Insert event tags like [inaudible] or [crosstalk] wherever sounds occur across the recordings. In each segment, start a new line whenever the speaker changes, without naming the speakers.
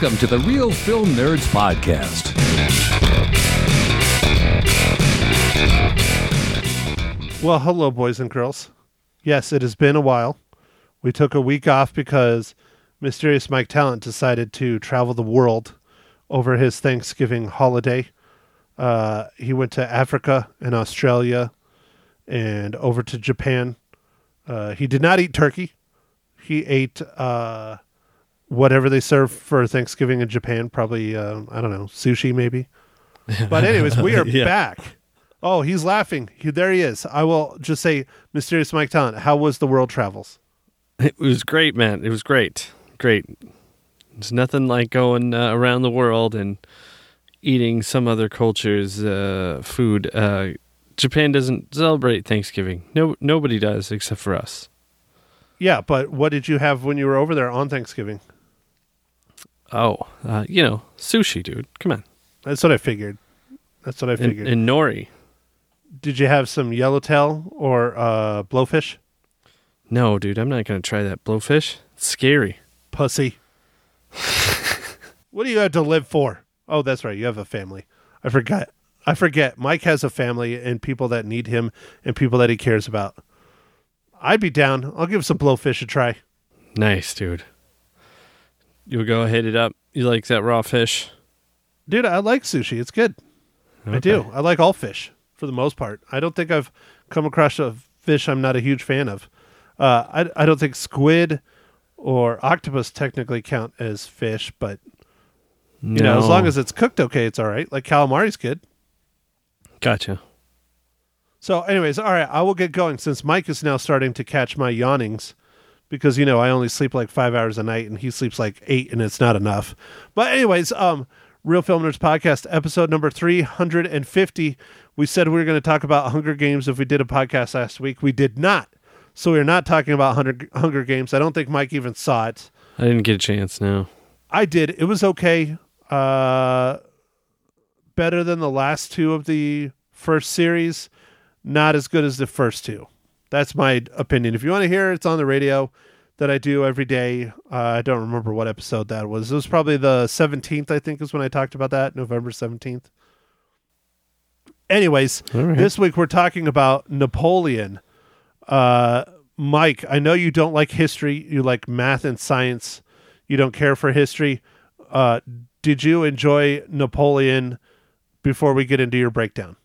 Welcome to the Reel Film Nerds Podcast.
Well, hello, boys and girls. Yes, it has been a while. We took a week off because Mysterious Mike Talent decided to travel the world over his Thanksgiving holiday. Uh, he went to Africa and Australia and over to Japan. Uh, he did not eat turkey. He ate uh, whatever they serve for Thanksgiving in Japan. Probably, uh, I don't know, sushi maybe. But, anyways, we are [laughs]
Yeah.
back. Oh, he's laughing. He, there he is. I will just say, Mysterious Mike Talent, how was the world travels?
It was great, man. It was great. Great. There's nothing like going uh, around the world and eating some other culture's uh, food. Uh, Japan doesn't celebrate Thanksgiving. No, nobody does except for us.
Yeah, but what did you have when you were over there on Thanksgiving?
Oh, uh, you know, sushi, dude. Come on.
That's what I figured. That's what I figured.
and nori.
did you have some yellowtail or uh, blowfish?
No, dude, I'm not going to try that blowfish. It's scary.
Pussy. [laughs] what do you have to live for? Oh, that's right. You have a family. I forgot. I forget. Mike has a family and people that need him and people that he cares about. I'd be down. I'll give some blowfish a try.
Nice, dude. You'll go hit it up. You like that raw fish?
Dude, I like sushi. It's good. I do. I like all fish for the most part. I don't think I've come across a fish I'm not a huge fan of. Uh, I, I don't think squid or octopus technically count as fish, but you know, as long as it's cooked okay, it's all right. Like calamari's good.
Gotcha.
So, anyways, all right, I will get going since Mike is now starting to catch my yawnings because you know I only sleep like five hours a night and he sleeps like eight, and it's not enough. But anyways, um, Reel Film Nerds podcast episode number three hundred and fifty. We said we were going to talk about Hunger Games if we did a podcast last week. We did not, so we are not talking about Hunger Hunger Games. I don't think Mike even saw it.
I didn't get a chance, no.
I did. It was okay. Uh, better than the last two of the first series. Not as good as the first two. That's my opinion. If you want to hear it, it's on the radio that I do every day. Uh, I don't remember what episode that was. It was probably the 17th, I think, is when I talked about that, November 17th. Anyways,
All right.
this week we're talking about Napoleon. Uh, Mike, I know you don't like history. You like math and science. You don't care for history. Uh, did you enjoy Napoleon before we get into your breakdown?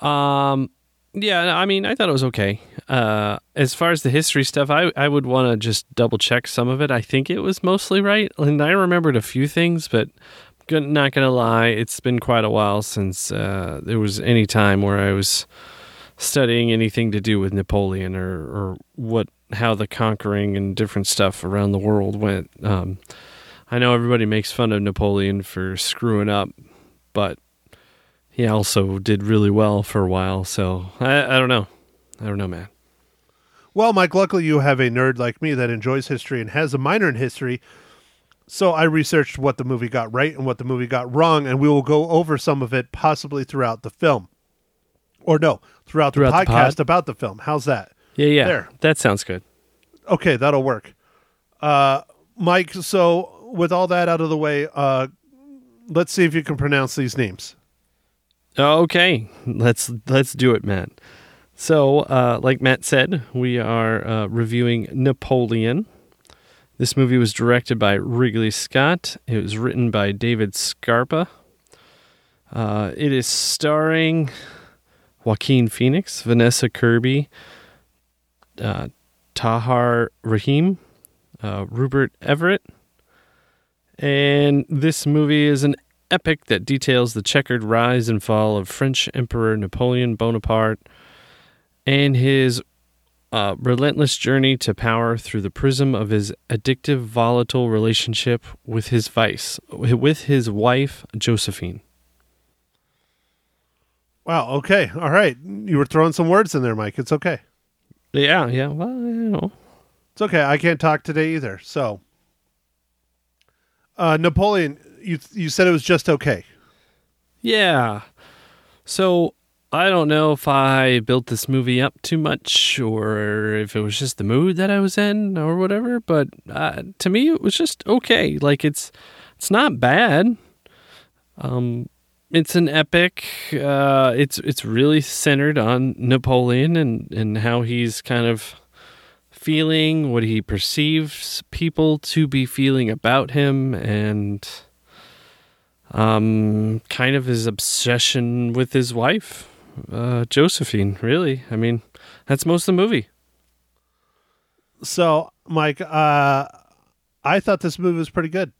Um, yeah, I mean, I thought it was okay. Uh, as far as the history stuff, I I would want to just double check some of it. I think it was mostly right, and I remembered a few things, but not gonna lie, it's been quite a while since uh, there was any time where I was studying anything to do with Napoleon or or what how the conquering and different stuff around the world went. Um, I know everybody makes fun of Napoleon for screwing up, but he also did really well for a while. So I, I don't know. I don't know, man.
Well, Mike, luckily you have a nerd like me that enjoys history and has a minor in history. So I researched what the movie got right and what the movie got wrong, and we will go over some of it possibly throughout the film. Or no, throughout the
Throughout the
podcast
pod?
about the film. How's that?
Yeah, yeah.
There.
That sounds good.
Okay, that'll work. Uh, Mike, so with all that out of the way, uh, let's see if you can pronounce these names.
Okay, let's let's do it, Matt. So, uh, like Matt said, we are uh, reviewing Napoleon. This movie was directed by Wrigley Scott. It was written by David Scarpa. Uh, it is starring Joaquin Phoenix, Vanessa Kirby, uh, Tahar Rahim, uh, Rupert Everett. And this movie is an epic that details the checkered rise and fall of French Emperor Napoleon Bonaparte and his uh, relentless journey to power through the prism of his addictive, volatile relationship with his vice, with his wife Josephine.
Wow. Okay. All right. You were throwing some words in there, Mike. It's okay.
Yeah, yeah. Well, you know,
It's okay. I can't talk today either. So, uh, Napoleon, you you said it was just okay.
yeah. So I don't know if I built this movie up too much or if it was just the mood that I was in or whatever, but uh, to me it was just okay. Like it's it's not bad. Um it's an epic. Uh it's it's really centered on Napoleon and and how he's kind of feeling, what he perceives people to be feeling about him and um kind of his obsession with his wife uh, Josephine. Really, I mean, that's most of the movie.
So, Mike, uh, I thought this movie was pretty good.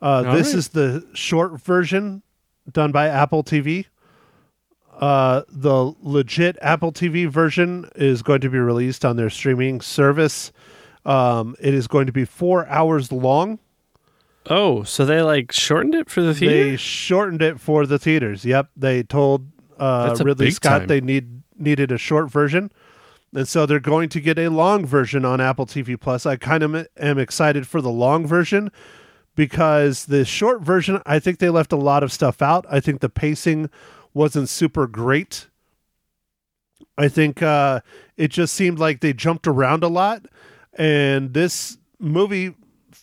Uh, this
right.
is the short version done by Apple TV. Uh, the legit Apple TV version is going to be released on their streaming service. Um, it is going to be four hours long.
Oh, so they like shortened it for the theater?
They shortened it for the theaters. Yep, they told uh, Ridley Scott
time.
they need needed a short version, and so they're going to get a long version on Apple TV Plus. I kind of am excited for the long version because the short version, I think they left a lot of stuff out. I think the pacing wasn't super great. I think uh, it just seemed like they jumped around a lot, and this movie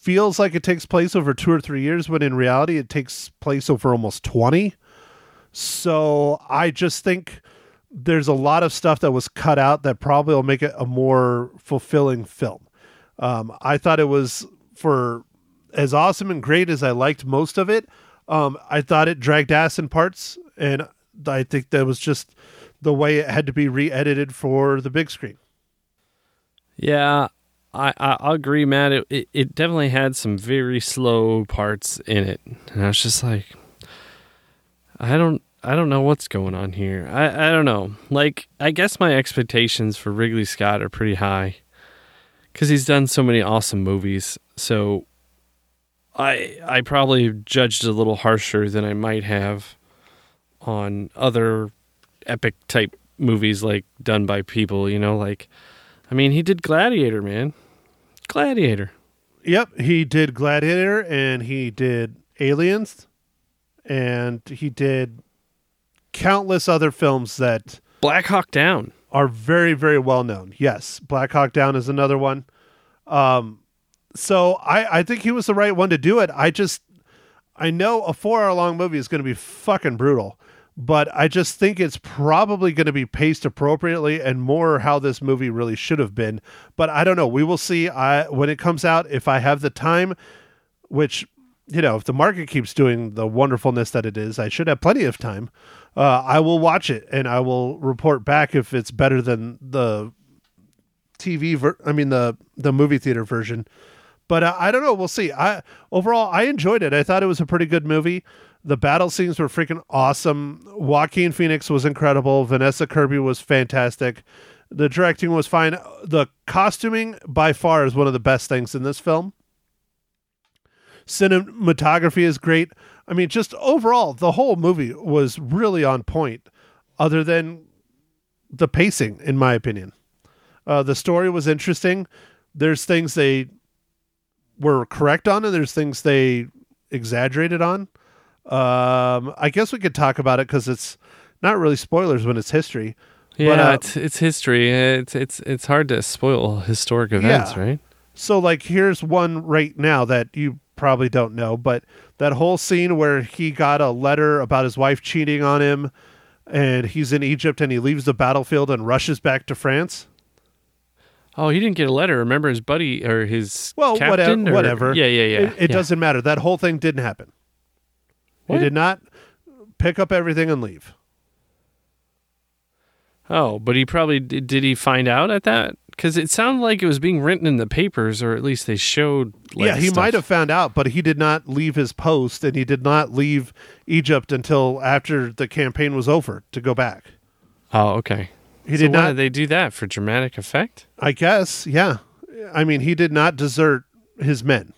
feels like it takes place over two or three years, when in reality it takes place over almost twenty. So I just think there's a lot of stuff that was cut out that probably will make it a more fulfilling film. Um, I thought it was for as awesome and great as I liked most of it. Um, I thought it dragged ass in parts, and I think that was just the way it had to be re-edited for the big screen.
Yeah, I, I agree, Matt. It, it it definitely had some very slow parts in it, and I was just like, I don't I don't know what's going on here. I I don't know. Like I guess my expectations for Wrigley Scott are pretty high because he's done so many awesome movies. So I I probably judged a little harsher than I might have on other epic type movies like done by people. You know, like. I mean, he did Gladiator, man. Gladiator.
Yep, he did Gladiator and he did Aliens and he did countless other films that
Black Hawk Down.
are very very well known. Yes, Black Hawk Down is another one. Um, so I I think he was the right one to do it. I just I know a four hour long movie is going to be fucking brutal, but I just think it's probably going to be paced appropriately and more how this movie really should have been. But I don't know. We will see. I when it comes out if I have the time, which you know, if the market keeps doing the wonderfulness that it is, I should have plenty of time. Uh, I will watch it and I will report back if it's better than the TV. Ver- I mean the the movie theater version. But uh, I don't know. We'll see. I overall I enjoyed it. I thought it was a pretty good movie. The battle scenes were freaking awesome. Joaquin Phoenix was incredible. Vanessa Kirby was fantastic. The directing was fine. The costuming by far is one of the best things in this film cinematography is great. I mean, just overall, the whole movie was really on point, other than the pacing, in my opinion. Uh, the story was interesting. There's things they were correct on, and there's things they exaggerated on. Um, I guess we could talk about it because it's not really spoilers when it's history.
Yeah,
But, uh,
it's it's history. It's it's it's hard to spoil historic events,
Yeah.
right?
So, like, here's one right now that you probably don't know, but that whole scene where he got a letter about his wife cheating on him, and he's in Egypt and he leaves the battlefield and rushes back to France.
Oh, he didn't get a letter. Remember his buddy or his
Well,
captain?
whatever.
or-
whatever.
Yeah, yeah, yeah.
It, it
yeah.
doesn't matter. That whole thing didn't happen.
What?
He did not pick up everything and leave.
Oh, but he probably did. Did he find out at that? Because it sounded like it was being written in the papers, or at least they showed. Like,
yeah, he
stuff.
might have found out, but he did not leave his post, and he did not leave Egypt until after the campaign was over to go back.
Oh, okay.
He
so
did
why
not.
did they do that for dramatic effect?
I guess, yeah. I mean, he did not desert his men.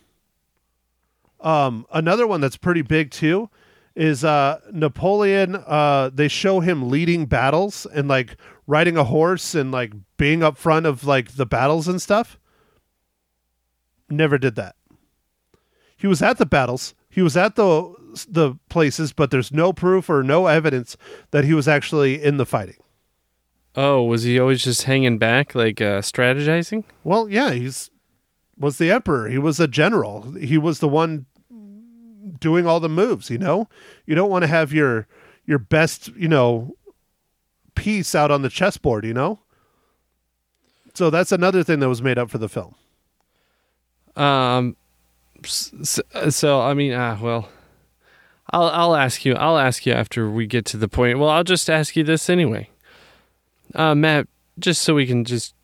Um, another one that's pretty big too is uh, Napoleon. Uh, they show him leading battles and like riding a horse and like being up front of like the battles and stuff. Never did that. He was at the battles. He was at the the places, but there's no proof or no evidence that he was actually in the fighting.
Oh, was he always just hanging back, like uh, strategizing?
Well, yeah, he's was the emperor. He was a general. He was the one doing all the moves, you know? You don't want to have your your best, you know, piece out on the chessboard, you know? So that's another thing that was made up for the film.
Um, so, so I mean, ah, well, I'll I'll ask you. I'll ask you after we get to the point. Well, I'll just ask you this anyway. Uh, Matt, just so we can just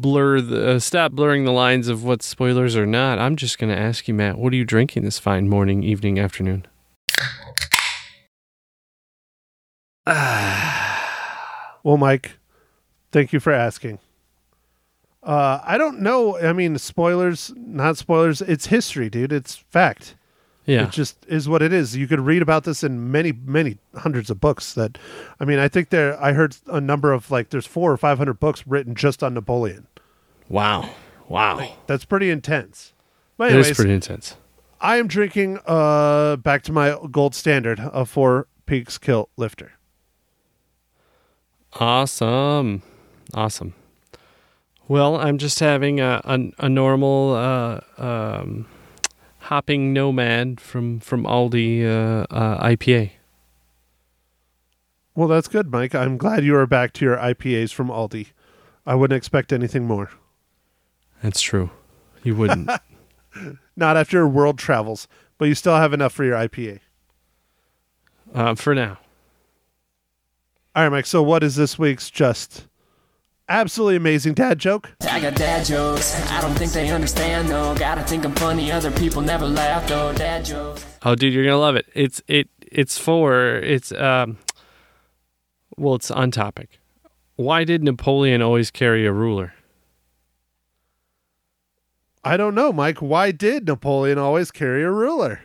blur the uh, stop blurring the lines of what spoilers or not. I'm just gonna ask you, Matt, what are you drinking this fine morning, evening, afternoon? [sighs]
Well, Mike, thank you for asking. Uh, I don't know. I mean, spoilers, not spoilers. It's history, dude. It's fact.
Yeah,
It just is what it is. You could read about this in many, many hundreds of books. That, I mean, I think there. I heard a number of like there's four or five hundred books written just on Napoleon.
wow, wow,
That's pretty intense. But anyways,
is pretty intense.
I am drinking uh back to my gold standard of Four Peaks Kilt Lifter.
Awesome. Awesome. Well, I'm just having a a, a normal uh, um, hopping nomad from from Aldi uh, uh, IPA.
Well, that's good, Mike. I'm glad you are back to your IPAs from Aldi. I wouldn't expect anything more.
That's true. You wouldn't. [laughs]
Not after your world travels, but you still have enough for your IPA.
uh, for now.
All right, Mike. So, what is this week's just absolutely amazing dad joke?
I got dad jokes. I don't think they understand though. Gotta think I'm funny. Other people never laugh though. Dad jokes.
Oh, dude, you're gonna love it. It's it it's for it's um. Well, it's on topic. Why did Napoleon always carry a ruler?
I don't know, Mike. Why did Napoleon always carry a ruler?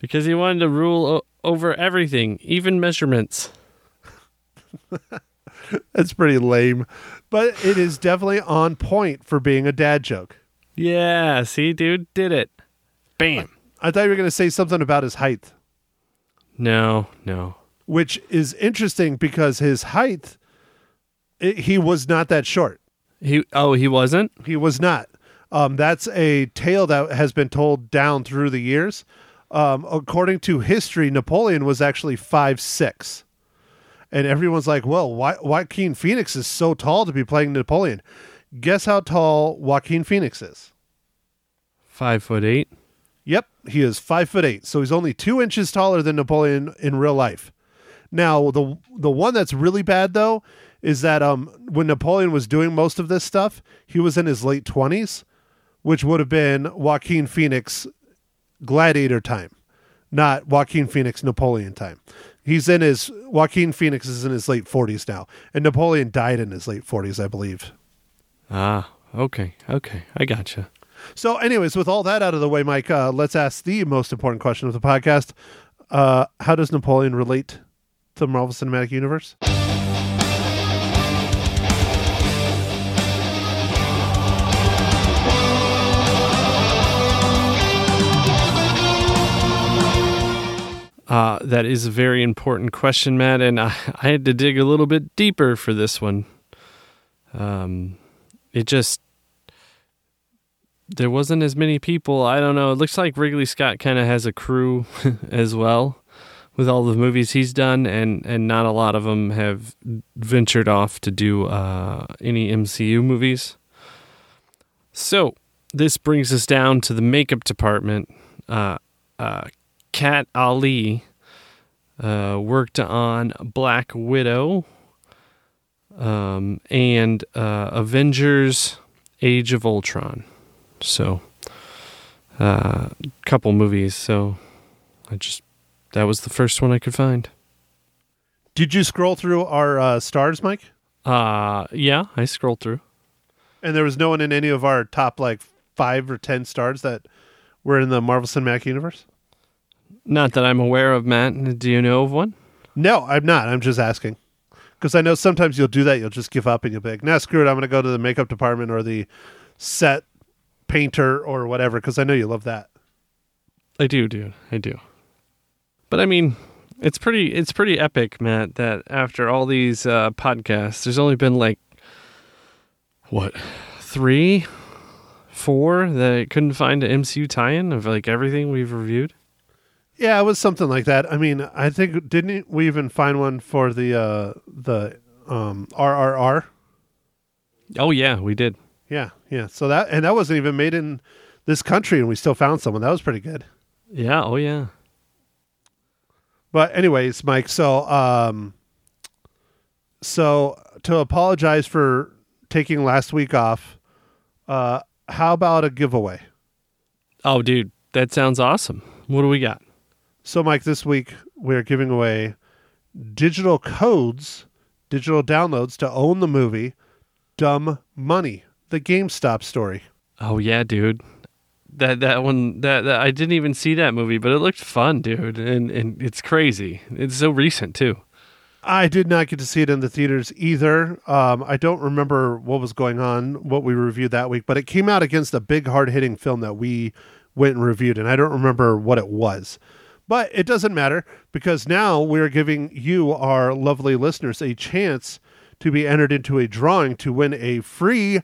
Because he wanted to rule o- over everything, even measurements. [laughs]
That's pretty lame, but it is definitely on point for being a dad joke.
Yeah, see, dude, did it. Bam.
I thought you were going to say something about his height,
No, no.
which is interesting because his height, it, he was not that short.
He oh, he wasn't?
He was not. Um, that's a tale that has been told down through the years. Um, according to history, Napoleon was actually five six, and everyone's like, "Well, why Joaquin Phoenix is so tall to be playing Napoleon?" Guess how tall Joaquin Phoenix is?
Five foot eight.
Yep, he is five foot eight, so he's only two inches taller than Napoleon in real life. Now, the the one that's really bad though is that um when Napoleon was doing most of this stuff, he was in his late twenties, which would have been Joaquin Phoenix gladiator time, not Joaquin Phoenix Napoleon time. He's in his Joaquin Phoenix is in his late forties now, and Napoleon died in his late forties, I believe.
Ah, okay, okay. I gotcha.
So, anyways, with all that out of the way, Mike, uh, let's ask the most important question of the podcast: uh, How does Napoleon relate to the Marvel Cinematic Universe?
Uh, that is a very important question, Matt, and I, [laughs] I had to dig a little bit deeper for this one. Um, it just there wasn't as many people. I don't know. It looks like Wrigley Scott kind of has a crew [laughs] as well with all the movies he's done, and and not a lot of them have ventured off to do uh, any MCU movies. So this brings us down to the makeup department. Uh, uh, Kat Ali uh, worked on Black Widow um, and uh, Avengers: Age of Ultron. So, a uh, couple movies. So, I just that was the first one I could find.
Did you scroll through our uh, stars, Mike?
Uh yeah, I scrolled through.
And there was no one in any of our top like five or ten stars that were in the Marvel Cinematic Universe.
Not that I'm aware of, Matt. Do you know of one?
No, I'm not. I'm just asking because I know sometimes you'll do that. You'll just give up and you'll be like, "Nah, screw it. I'm going to go to the makeup department or the set painter or whatever." Because I know you love that.
I do, dude. I do. But I mean, it's pretty it's pretty epic, Matt, that after all these uh, podcasts, there's only been like what three, four that I couldn't find an MCU tie-in of like everything we've reviewed.
Yeah, it was something like that. I mean, I think didn't we even find one for the uh the um RRR?
Oh yeah, we did.
Yeah, yeah. So that and that wasn't even made in this country, and we still found someone. That was pretty good.
Yeah. Oh yeah.
But anyways, Mike. So um, so to apologize for taking last week off, uh, how about a giveaway?
Oh, dude, that sounds awesome. What do we got?
So, Mike, this week we're giving away digital codes, digital downloads to own the movie Dumb Money, the GameStop story.
Oh yeah, dude. That that one that, that I didn't even see that movie, but it looked fun, dude. And and it's crazy. It's so recent too.
I did not get to see it in the theaters either. Um, I don't remember what was going on, what we reviewed that week, but it came out against a big, hard hitting film that we went and reviewed, and I don't remember what it was. But it doesn't matter because now we're giving you, our lovely listeners, a chance to be entered into a drawing to win a free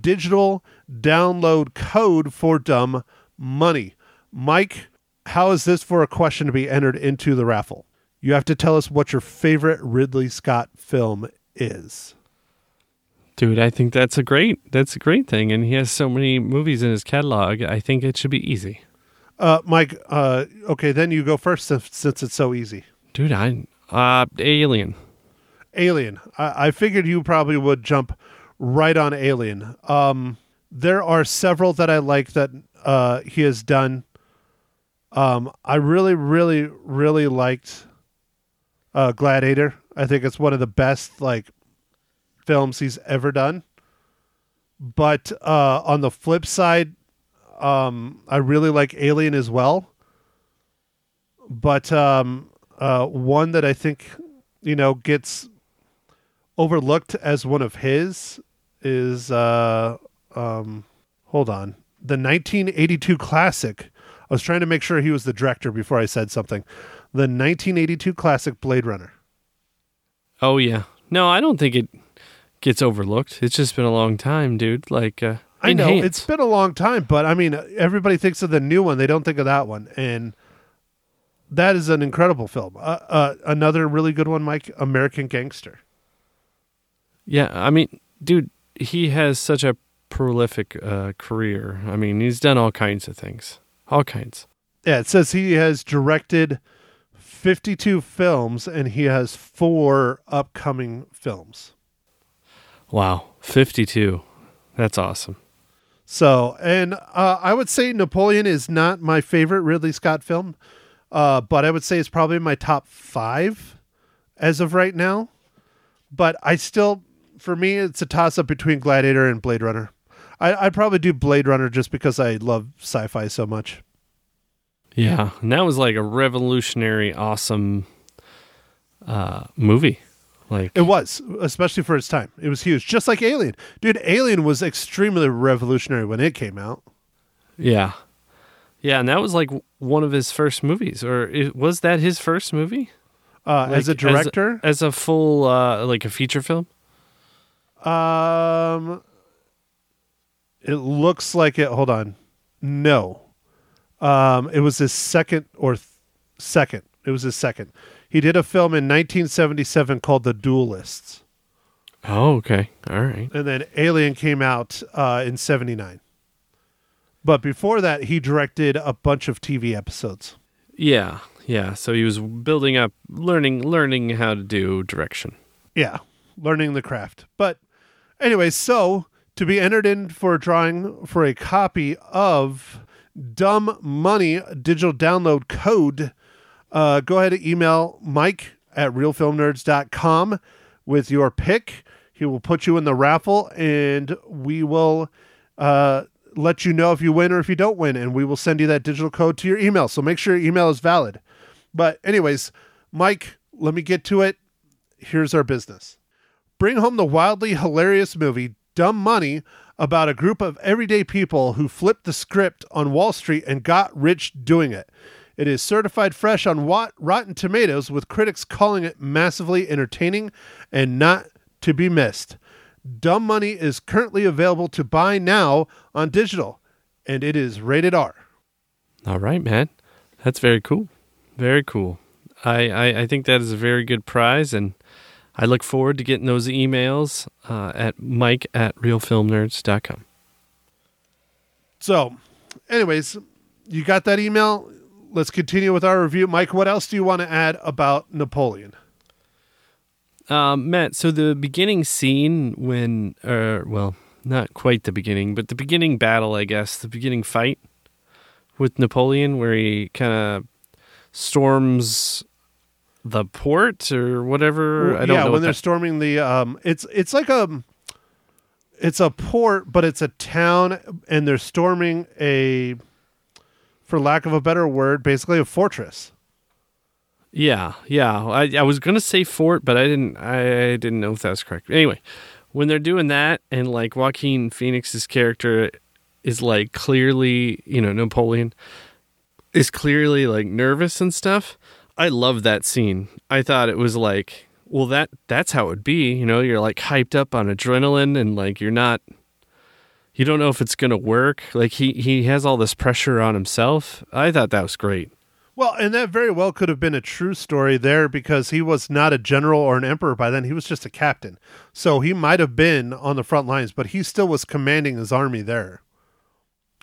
digital download code for dumb money. Mike, how is this for a question to be entered into the raffle? You have to tell us what your favorite Ridley Scott film is.
Dude, I think that's a great that's a great thing. And he has so many movies in his catalog. I think it should be easy.
Uh, Mike, uh, okay, then you go first since, since it's so easy.
Dude, I uh Alien.
Alien. I, I figured you probably would jump right on Alien. Um, there are several that I like that uh, he has done. Um, I really, really, really liked uh, Gladiator. I think it's one of the best like films he's ever done. But uh, on the flip side, um, I really like Alien as well. But um, uh, one that I think you know gets overlooked as one of his is uh, um, hold on the 1982 classic. I was trying to make sure he was the director before I said something. The 1982 classic Blade Runner.
Oh yeah. No, I don't think it gets overlooked. It's just been a long time, dude. Like uh
I know
Enhance.
it's been a long time, but I mean, everybody thinks of the new one. They don't think of that one, and that is an incredible film. Uh, uh, another really good one, Mike, American Gangster.
Yeah, I mean, dude, he has such a prolific uh, career. I mean, he's done all kinds of things, all kinds.
Yeah, it says he has directed 52 films and he has four upcoming films.
Wow, fifty-two. That's awesome.
So, and uh, I would say Napoleon is not my favorite Ridley Scott film, uh, but I would say it's probably my top five as of right now. But I still, for me, it's a toss up between Gladiator and Blade Runner. I, I'd probably do Blade Runner just because I love sci fi so much.
Yeah, and that was like a revolutionary, awesome uh, movie. Like
It was, especially for its time. It was huge, just like Alien. Dude, Alien was extremely revolutionary when it came out.
Yeah. Yeah, and that was like one of his first movies, or i was that his first movie?
Uh, as a
Like,
director,
as a, full, uh, like a feature film.
Um, it looks like it. Hold on, no. Um, it was his second or th- second. It was his second. He did a film in 1977 called The Duelists,
Oh, okay, all right.
and then Alien came out uh, in '79. But before that, he directed a bunch of TV episodes.
Yeah, yeah. So he was building up, learning, learning how to do direction.
Yeah, learning the craft. But anyway, so to be entered in for a drawing for a copy of Dumb Money digital download code, uh, go ahead and email Mike at reelfilmnerds.com with your pick. He will put you in the raffle and we will uh, let you know if you win or if you don't win. And we will send you that digital code to your email. So make sure your email is valid. But, anyways, Mike, let me get to it here's our business. Bring home the wildly hilarious movie Dumb Money about a group of everyday people who flipped the script on Wall Street and got rich doing it. It is certified fresh on Wat- Rotten Tomatoes, with critics calling it massively entertaining and not to be missed. Dumb Money is currently available to buy now on digital, and it is rated R.
All right, man. That's very cool. Very cool. I, I, I think that is a very good prize, and I look forward to getting those emails uh, at mike at reelfilmnerds.com.
So, anyways, you got that email. Let's continue with our review. Mike, what else do you want to add about Napoleon?
Um, Matt, so the beginning scene when, uh, well, not quite the beginning, but the beginning battle, I guess, the beginning fight with Napoleon, where he kind of storms the port or whatever. I don't
yeah,
know.
when they're
that-
storming the um it's it's like a it's a port, but it's a town and they're storming a for lack of a better word, basically a fortress.
Yeah, yeah. I, I was gonna say fort, but I didn't. I didn't know if that was correct. Anyway, when they're doing that, and like Joaquin Phoenix's character is like clearly, you know, Napoleon is clearly like nervous and stuff. I love that scene. I thought it was like, well, that that's how it would be. You know, you're like hyped up on adrenaline, and like you're not. You don't know if it's gonna work. Like he he has all this pressure on himself. I thought that was great.
Well, and that very well could have been a true story there because he was not a general or an emperor by then. He was just a captain. So he might have been on the front lines, but he still was commanding his army there.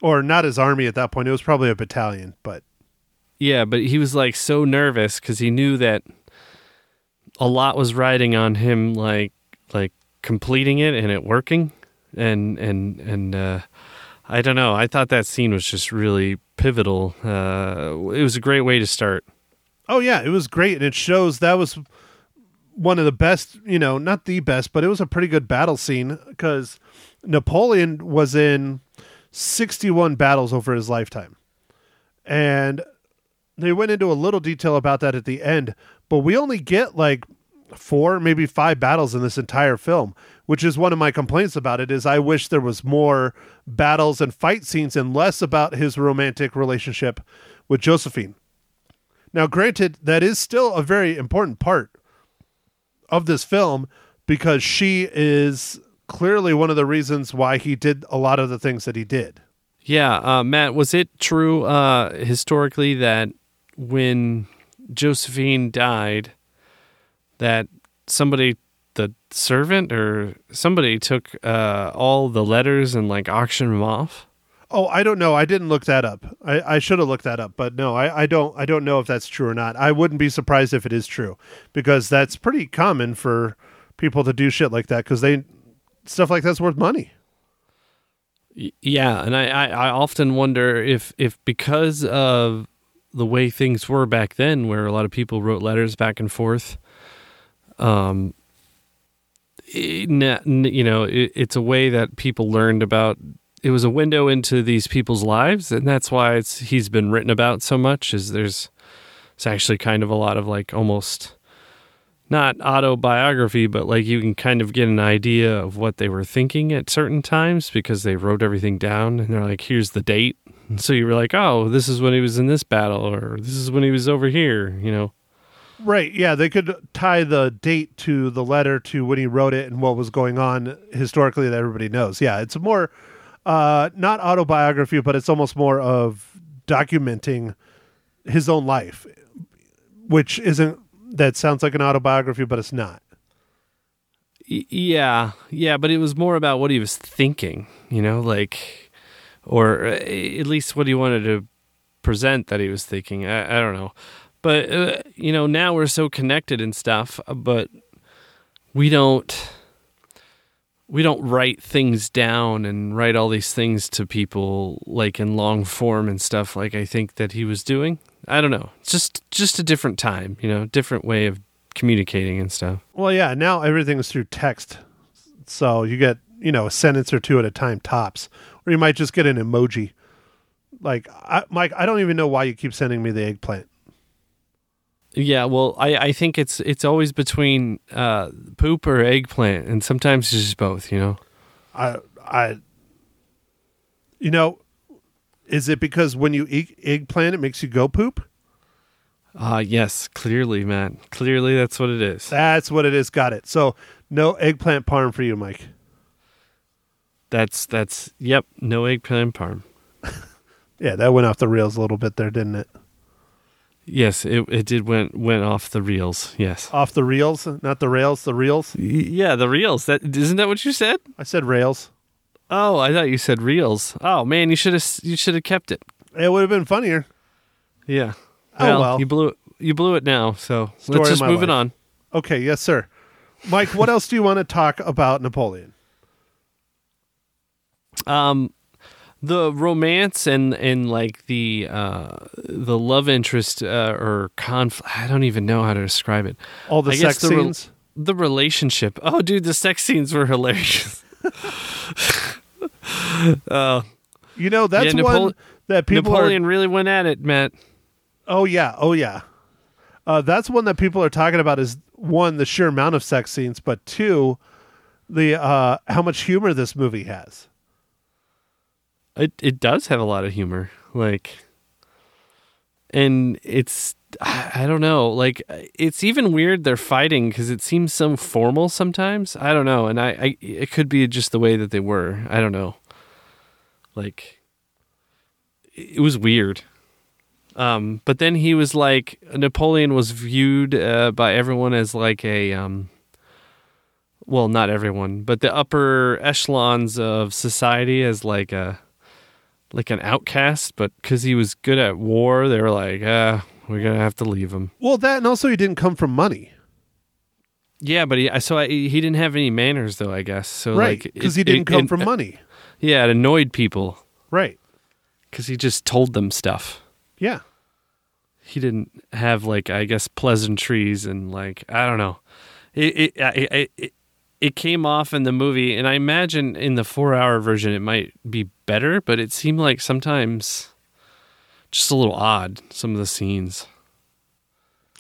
Or not his army at that point. It was probably a battalion, but
Yeah, but he was like so nervous because he knew that a lot was riding on him, like like completing it and it working, and and and uh, I don't know. I thought that scene was just really pivotal. Uh, it was a great way to start.
Oh yeah, it was great, and it shows that was one of the best. You know, not the best, but it was a pretty good battle scene because Napoleon was in sixty-one battles over his lifetime, and they went into a little detail about that at the end. But we only get like four, maybe five battles in this entire film, which is one of my complaints about it. Is I wish there was more battles and fight scenes and less about his romantic relationship with Josephine. Now, granted, that is still a very important part of this film because she is clearly one of the reasons why he did a lot of the things that he did.
Yeah, uh, Matt, was it true uh, historically that when Josephine died, that somebody, the servant or somebody, took uh, all the letters and like auctioned them off?
Oh, I don't know. I didn't look that up. I, I should have looked that up, but no, I, I don't. I don't know if that's true or not. I wouldn't be surprised if it is true, because that's pretty common for people to do shit like that because they stuff like that's worth money.
Yeah, and I, I, I often wonder if if because of the way things were back then, where a lot of people wrote letters back and forth, um, it- n- n- you know, it's a way that people learned about. It was a window into these people's lives, and that's why it's he's been written about so much. Is there's it's actually kind of a lot of like almost not autobiography, but like you can kind of get an idea of what they were thinking at certain times because they wrote everything down and they're like, here's the date. So you were like, oh, this is when he was in this battle or this is when he was over here, you know?
Right. Yeah, they could tie the date to the letter to when he wrote it and what was going on historically that everybody knows. Yeah, it's more uh not autobiography, but it's almost more of documenting his own life, which isn't that sounds like an autobiography, but it's not.
Yeah. Yeah. But it was more about what he was thinking, you know, like, or uh, at least what he wanted to present that he was thinking. I, I don't know. But, uh, you know, now we're so connected and stuff, uh, but we don't we don't write things down and write all these things to people like in long form and stuff like I think that he was doing. I don't know. It's just just a different time, you know, different way of communicating and stuff.
Well, yeah, now everything is through text. So you get, you know, a sentence or two at a time tops. Or you might just get an emoji. Like, I, Mike, I don't even know why you keep sending me the eggplant.
Yeah, well, I, I think it's it's always between uh, poop or eggplant, and sometimes it's just both. You know.
I, I, you know, is it because when you eat eggplant, it makes you go poop?
Ah, yes, clearly, man. Clearly, that's what it is.
That's what it is. Got it. So no eggplant parm for you, Mike.
That's that's yep. No eggplant parm. [laughs]
Yeah, that went off the rails a little bit there, didn't it?
Yes, it it did went went off the reels. Yes.
Off the reels, not the rails, the reels.
Yeah, the reels. That isn't that what you said?
I said rails.
Oh, I thought you said reels. Oh man, you should have you should have kept it.
It would have been funnier.
Yeah.
Oh, well.
You blew it. You blew it now. So
Story
let's just move it on.
Okay, yes, sir. Mike, what else do you want to talk about Napoleon?
Um, the romance and and like the uh the love interest uh, or conflict. I don't even know how to describe it.
All the
I
sex
the re-
scenes.
the relationship. Oh, dude, the sex scenes were hilarious. [laughs] uh,
you know, that's
Yeah,
one that people
Napoleon
are.
really went at it, Matt.
Oh yeah, oh yeah. Uh, that's one that people are talking about. Is one the sheer amount of sex scenes, but two, the uh, how much humor this movie has.
It it does have a lot of humor, like, and it's I don't know, like it's even weird they're fighting because it seems so formal sometimes. I don't know, and I, I it could be just the way that they were. I don't know, like it was weird. Um, but then he was like Napoleon was viewed uh, by everyone as like a um, well, not everyone, but the upper echelons of society as like a like an outcast. But because he was good at war, they were like, ah, we're gonna have to leave him.
Well, that and also he didn't come from money,
Yeah, but he so I, he didn't have any manners though. I guess so.
right?
like
Because
it-
he didn't
it-
come
it-
from money,
Yeah, it annoyed people
right?
because he just told them stuff.
Yeah.
he didn't have like I guess pleasantries and like I don't know. It it it, it came off in the movie, and I imagine in the four hour version it might be better, but it seemed like sometimes just a little odd. Some of the scenes.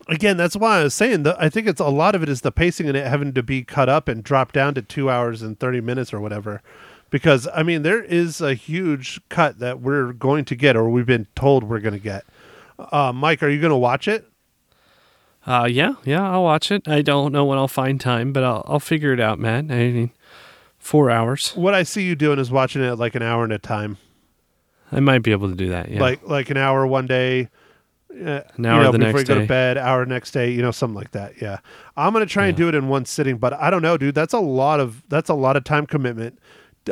Again, that's why I was saying that I think it's a lot of it is the pacing and it having to be cut up and dropped down to two hours and thirty minutes or whatever. Because I mean, there is a huge cut that we're going to get, or we've been told we're going to get. Uh, Mike, are you going to watch it?
Uh, yeah, yeah, I'll watch it. I don't know when I'll find time, but I'll I'll figure it out, man. I mean, four hours.
What I see you doing is watching it like an hour at a time,
I might be able to do that. Yeah,
like like an hour one day, uh,
An hour
you know,
the
before
next
you go
day.
to bed, hour next day, you know, something like that. Yeah, I'm gonna try and do it in one sitting, but I don't know, dude. That's a lot of that's a lot of time commitment.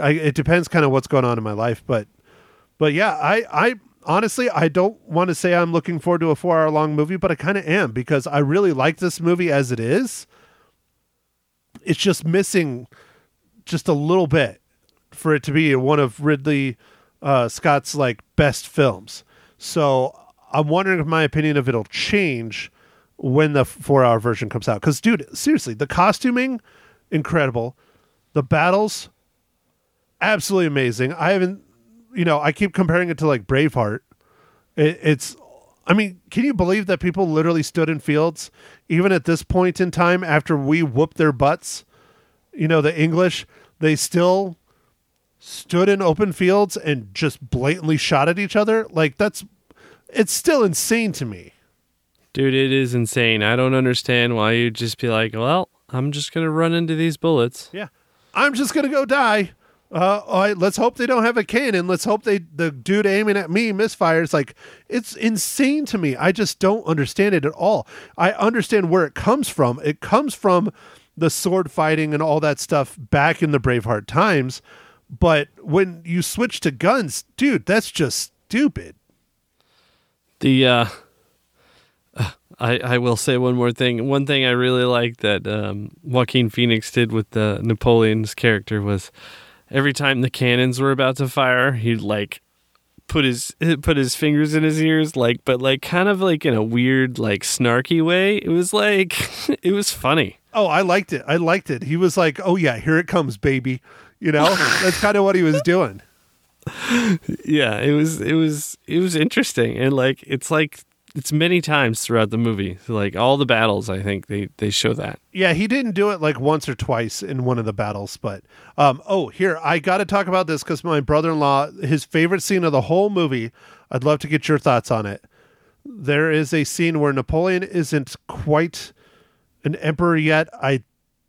I, it depends kind of what's going on in my life, but but yeah, I I honestly I don't want to say I'm looking forward to a four hour long movie, but I kind of am because I really like this movie as it is. It's just missing just a little bit for it to be one of Ridley uh, Scott's like best films. So I'm wondering if my opinion of it'll change when the four hour version comes out. Because, dude, seriously, the costuming incredible, the battles absolutely amazing. I haven't, you know, I keep comparing it to like Braveheart. It, it's, I mean, can you believe that people literally stood in fields, even at this point in time after we whooped their butts? You know, the English, they still stood in open fields and just blatantly shot at each other. Like, that's, it's still insane to me.
dude, it is insane. I don't understand why you'd just be like, well, I'm just gonna run into these bullets.
Yeah. I'm just gonna go die. Uh, let's hope they don't have a cannon. Let's hope they the dude aiming at me misfires. Like it's insane to me. I just don't understand it at all. I understand where it comes from. It comes from the sword fighting and all that stuff back in the Braveheart times. But when you switch to guns, dude, that's just stupid.
The uh, [sighs] I I will say one more thing. One thing I really like that um, Joaquin Phoenix did with the Napoleon's character was every time the cannons were about to fire, he'd like put his [laughs] put his fingers in his ears, like but like kind of like in a weird like snarky way. It was like [laughs] it was funny.
Oh, I liked it. I liked it. He was like, "Oh yeah, here it comes, baby." You know, [laughs] that's kind of what he was doing.
yeah it was it was it was interesting and like it's like it's many times throughout the movie like all the battles i think they they show that
Yeah, he didn't do it like once or twice in one of the battles, but um oh, here, I got to talk about this cuz my brother-in-law his favorite scene of the whole movie, I'd love to get your thoughts on it. there is a scene where Napoleon isn't quite an emperor yet. I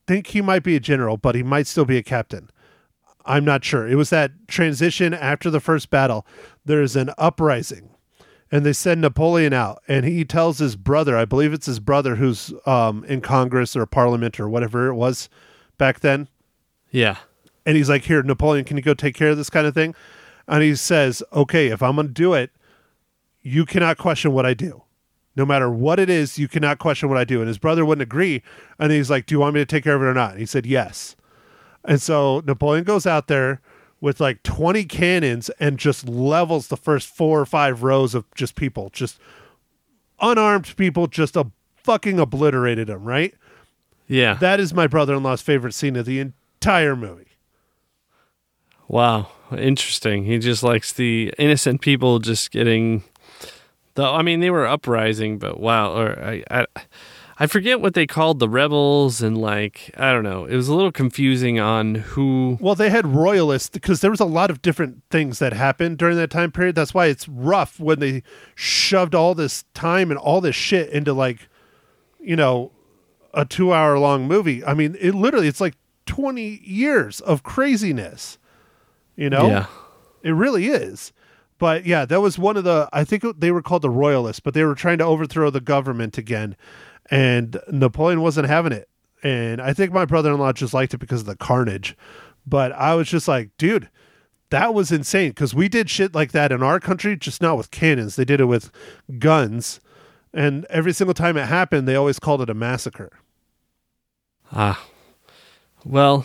think he might be a general, but he might still be a captain. I'm not sure. It was that transition after the first battle. There's an uprising, and they send Napoleon out, and he tells his brother, I believe it's his brother who's um, in Congress or Parliament or whatever it was back then.
Yeah.
And he's like, Here, Napoleon, can you go take care of this kind of thing? And he says, Okay, if I'm going to do it, you cannot question what I do. No matter what it is, you cannot question what I do. And his brother wouldn't agree. And he's like, Do you want me to take care of it or not? And he said, Yes. And so Napoleon goes out there with like 20 cannons and just levels the first four or five rows of just people, just unarmed people, just a fucking obliterated them, right?
Yeah.
That is my brother in law's favorite scene of the entire movie.
Wow, interesting. He just likes the innocent people just getting. The, I mean, they were uprising, but wow, or I, I, I forget what they called the rebels, and like I don't know. It was a little confusing on who.
Well, they had royalists because there was a lot of different things that happened during that time period. That's why it's rough when they shoved all this time and all this shit into like, you know, a two hour long movie. I mean, it literally it's like twenty years of craziness. You know,
Yeah.
it really is. But yeah, that was one of the. I think they were called the royalists, but they were trying to overthrow the government again, and Napoleon wasn't having it. And I think my brother in law just liked it because of the carnage. But I was just like, dude, that was insane because we did shit like that in our country, just not with cannons. They did it with guns. And every single time it happened, they always called it a massacre.
Ah, well,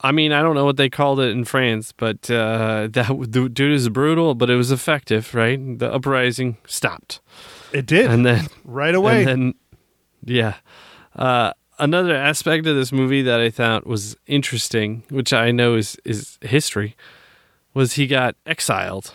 I mean, I don't know what they called it in France, but uh, that the dude is brutal, but it was effective, right? The uprising stopped,
It did
and then
right away.
And then, yeah. Uh, another aspect of this movie that I thought was interesting, which I know is is history, was he got exiled.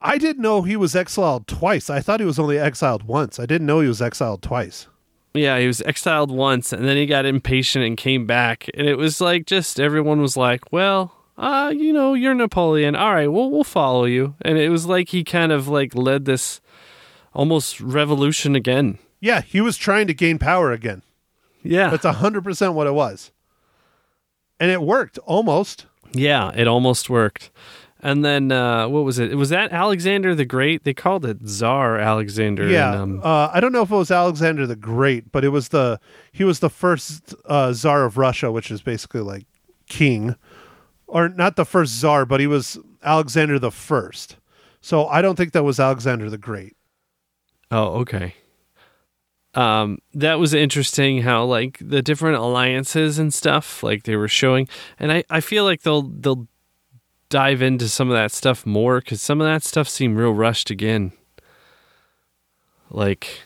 I didn't know he was exiled twice. I thought he was only exiled once. I didn't know he was exiled twice.
Yeah, he was exiled once, and then he got impatient and came back, and it was like just everyone was like, "Well, uh, you know, you're Napoleon. All right, well, we'll follow you." And it was like he kind of like led this almost revolution again.
Yeah, he was trying to gain power again.
Yeah,
That's 100% what it was. And it worked almost.
Yeah, it almost worked. And then uh, what was it? Was that Alexander the Great? They called it Tsar Alexander.
Yeah.
and, um,
uh, I don't know if it was Alexander the Great, but it was the he was the first uh, czar of Russia, which is basically like king, or not the first czar, but he was Alexander the First. So I don't think that was Alexander the Great.
oh, okay. Um, that was interesting. How like the different alliances and stuff, like they were showing, and I, I feel like they'll they'll dive into some of that stuff more because some of that stuff seemed real rushed again. Like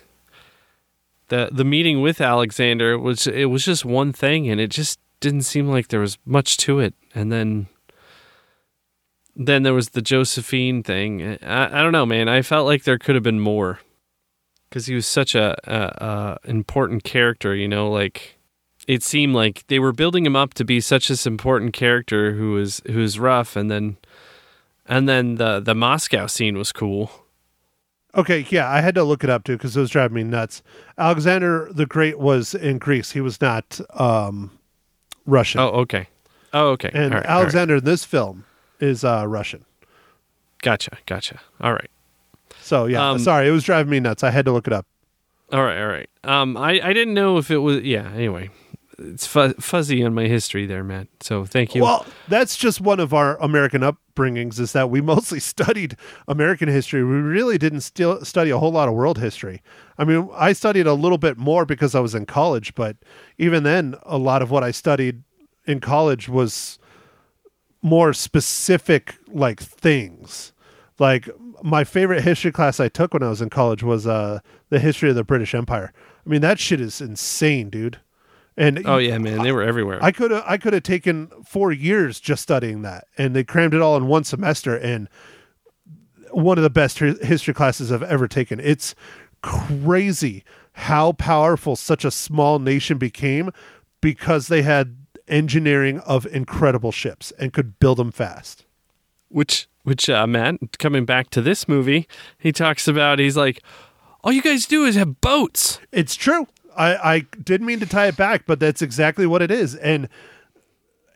the the meeting with Alexander was it was just one thing, and it just didn't seem like there was much to it. And then then there was the Josephine thing. I, I don't know, man. I felt like there could have been more because he was such a, a, a important character. You know, like it seemed like they were building him up to be such this important character who was who was rough, and then and then the the Moscow scene was cool.
Okay, yeah, I had to look it up too because it was driving me nuts. Alexander the Great was in Greece. He was not um, Russian.
Oh, okay. Oh, okay.
and
right, all right.
Alexander in this film is uh, Russian.
Gotcha. Gotcha. All right.
So yeah,
Um,
sorry, it was driving me nuts. I had to look it up.
All right. All right. Um, I I didn't know if it was. Yeah. Anyway, it's fu- fuzzy on my history there, Matt. So thank you.
Well, that's just one of our American upbringings is that we [laughs] mostly studied American history. We really didn't still study a whole lot of world history. I mean, I studied a little bit more because I was in college, but even then, a lot of what I studied in college was more specific, like things. Like my favorite history class I took when I was in college was uh, the history of the British Empire. I mean, that shit is insane, dude. And
oh yeah, man. They were everywhere.
I could have I could have taken four years just studying that, and they crammed it all in one semester. And one of the best history classes I've ever taken. It's crazy how powerful such a small nation became because they had engineering of incredible ships and could build them fast.
which which uh, Matt coming back to this movie, he talks about he's like, all you guys do is have boats.
It's true. I, I didn't mean to tie it back, but that's exactly what it is. And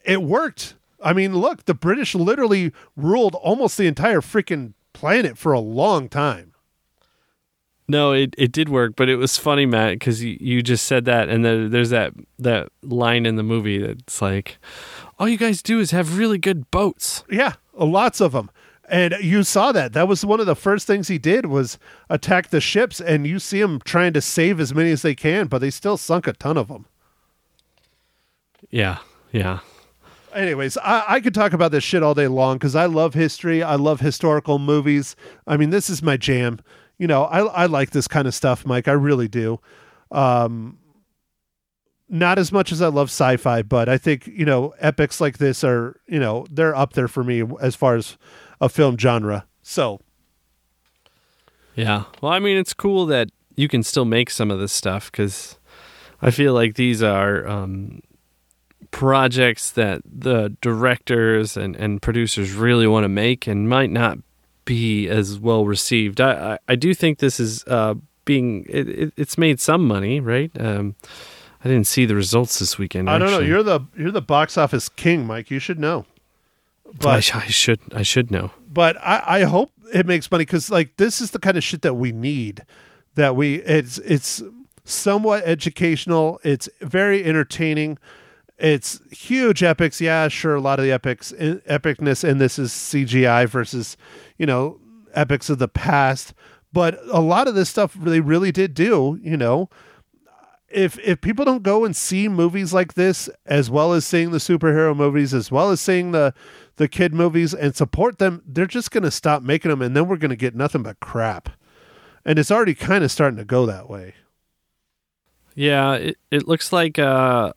it worked. I mean, look, the British literally ruled almost the entire freaking planet for a long time.
No, it, it did work, but it was funny, Matt, because you, you just said that, and then there's that that line in the movie that's like, all you guys do is have really good boats.
Yeah, lots of them. And you saw that. That was one of the first things he did was attack the ships, and you see him trying to save as many as they can, but they still sunk a ton of them.
Yeah, yeah.
Anyways, I, I could talk about this shit all day long because I love history. I love historical movies. I mean, this is my jam. You know, I I like this kind of stuff, Mike. I really do. Um, not as much as I love sci-fi, but I think you know epics like this are you know they're up there for me as far as a film genre. So
Yeah. Well, I mean, it's cool that you can still make some of this stuff because I feel like these are um, projects that the directors and, and producers really want to make and might not be as well received. I, I, I do think this is uh, being, it, it, it's made some money, right? Um, I didn't see the results this weekend.
I don't know. You're the you're the box office king, Mike. You should know.
I,
But
sh- I should I should know.
but I, I hope it makes money because like this is the kind of shit that we need. That we it's it's somewhat educational. It's very entertaining. It's huge epics. Yeah, sure. A lot of the epics epicness in this is CGI versus you know epics of the past. But a lot of this stuff they really did do. You know, if if people don't go and see movies like this as well as seeing the superhero movies as well as seeing the the kid movies and support them they're just going to stop making them and then we're going to get nothing but crap and it's already kind of starting to go that way
Yeah, it, it looks like uh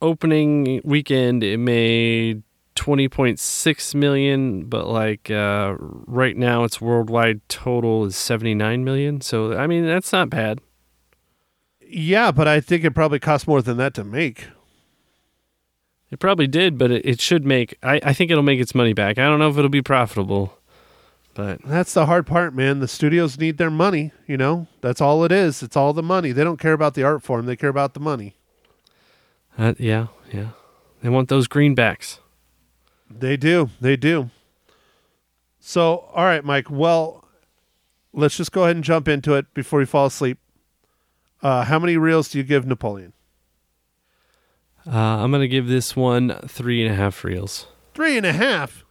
opening weekend it made 20.6 million, but like uh right now its worldwide total is 79 million. So I mean, that's not bad.
Yeah but i think it probably costs more than that to make
It probably did, but it, it should make I I think it'll make its money back. I don't know if it'll be profitable. But
that's the hard part man the studios need their money you know that's all it is it's all the money they don't care about the art form they care about the money
uh, yeah, yeah. They want those greenbacks.
They do. They do. So, all right, Mike. Well, let's just go ahead and jump into it before we fall asleep. Uh, how many reels do you give Napoleon?
Uh, I'm gonna give this one three and a half reels.
Three and a half.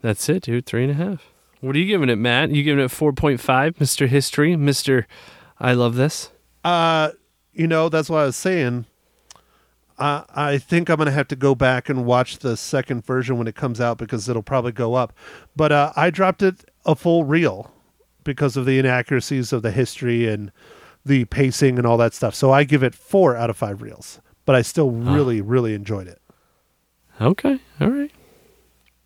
That's it, dude. Three and a half. What are you giving it, Matt? You giving it four point five, Mister History, Mister? I love this.
Uh, you know, that's what I was saying. Uh, I think I'm going to have to go back and watch the second version when it comes out because it'll probably go up. But uh, I dropped it a full reel because of the inaccuracies of the history and the pacing and all that stuff. So I give it four out of five reels. But I still really, really enjoyed it.
Okay, all right,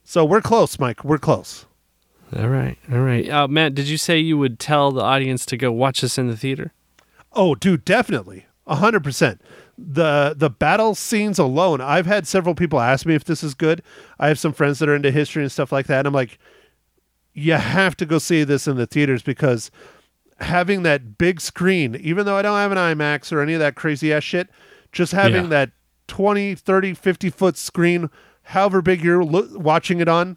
So we're close, Mike. We're close.
all right, all right. Uh, Matt, did you say you would tell the audience to go watch this in the theater?
Oh, dude, definitely. A hundred percent. The the battle scenes alone, I've had several people ask me if this is good. I have some friends that are into history and stuff like that. And I'm like, you have to go see this in the theaters because having that big screen, even though I don't have an IMAX or any of that crazy ass shit, just having
Yeah.
that 20, 30, 50 foot screen, however big you're lo- watching it on,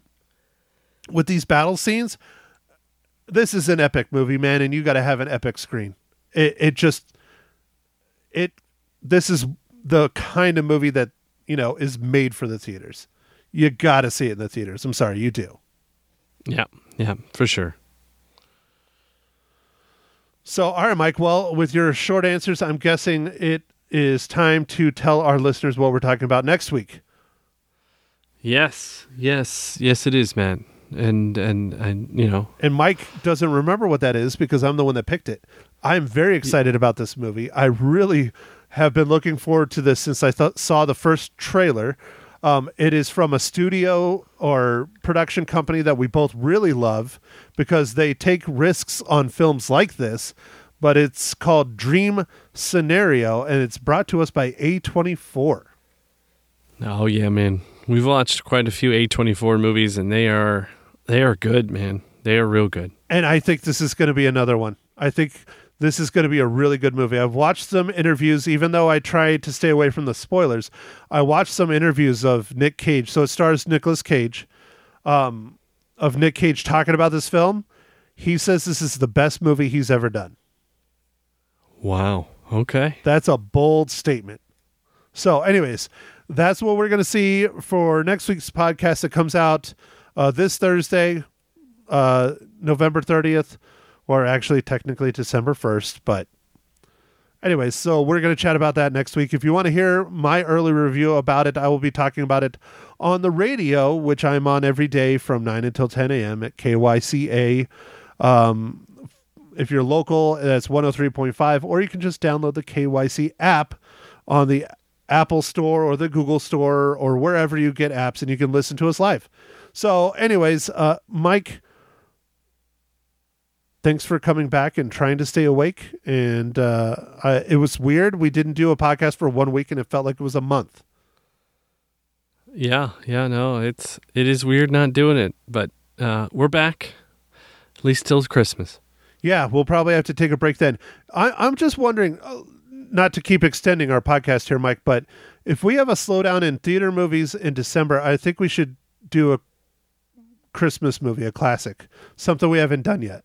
with these battle scenes, this is an epic movie, man, and you got to have an epic screen. It it just it this is the kind of movie that you know is made for the theaters. You got to see it in the theaters. I'm sorry, you do.
Yeah, yeah, for sure.
So, all right, Mike. Well, with your short answers, I'm guessing it is time to tell our listeners what we're talking about next week.
Yes, yes, yes. It is, man. And and and you know,
And Mike doesn't remember what that is because I'm the one that picked it. I'm very excited about this movie. I really have been looking forward to this since I th- saw the first trailer. Um, it is from a studio or production company that we both really love because they take risks on films like this. But it's called Dream Scenario and it's brought to us by A24.
oh yeah, man. We've watched quite a few A24 movies, and they are they are good, man. They are real good.
And I think this is going to be another one. I think this is going to be a really good movie. I've watched some interviews, even though I try to stay away from the spoilers. I watched some interviews of Nick Cage. So it stars Nicolas Cage, um, of Nick Cage talking about this film. He says this is the best movie he's ever done.
Wow. Okay.
That's a bold statement. So, anyways, that's what we're going to see for next week's podcast that comes out uh, this Thursday, uh, November 30th, or actually technically December 1st. But, anyways, so we're going to chat about that next week. If you want to hear my early review about it, I will be talking about it on the radio, which I'm on every day from 9 until 10 a.m. at KYCA. Um, if you're local, that's 103.5, or you can just download the KYC app on the Apple Store or the Google Store or wherever you get apps, and you can listen to us live. So, anyways, uh, Mike, thanks for coming back and trying to stay awake. And uh, I, it was weird. We didn't do a podcast for one week, and it felt like it was a month.
Yeah, yeah, no, it's it is weird not doing it, but uh, we're back. At least till Christmas.
Yeah, we'll probably have to take a break then. I, I'm just wondering, uh, not to keep extending our podcast here, Mike, but if we have a slowdown in theater movies in December, I think we should do a Christmas movie, a classic, something we haven't done yet.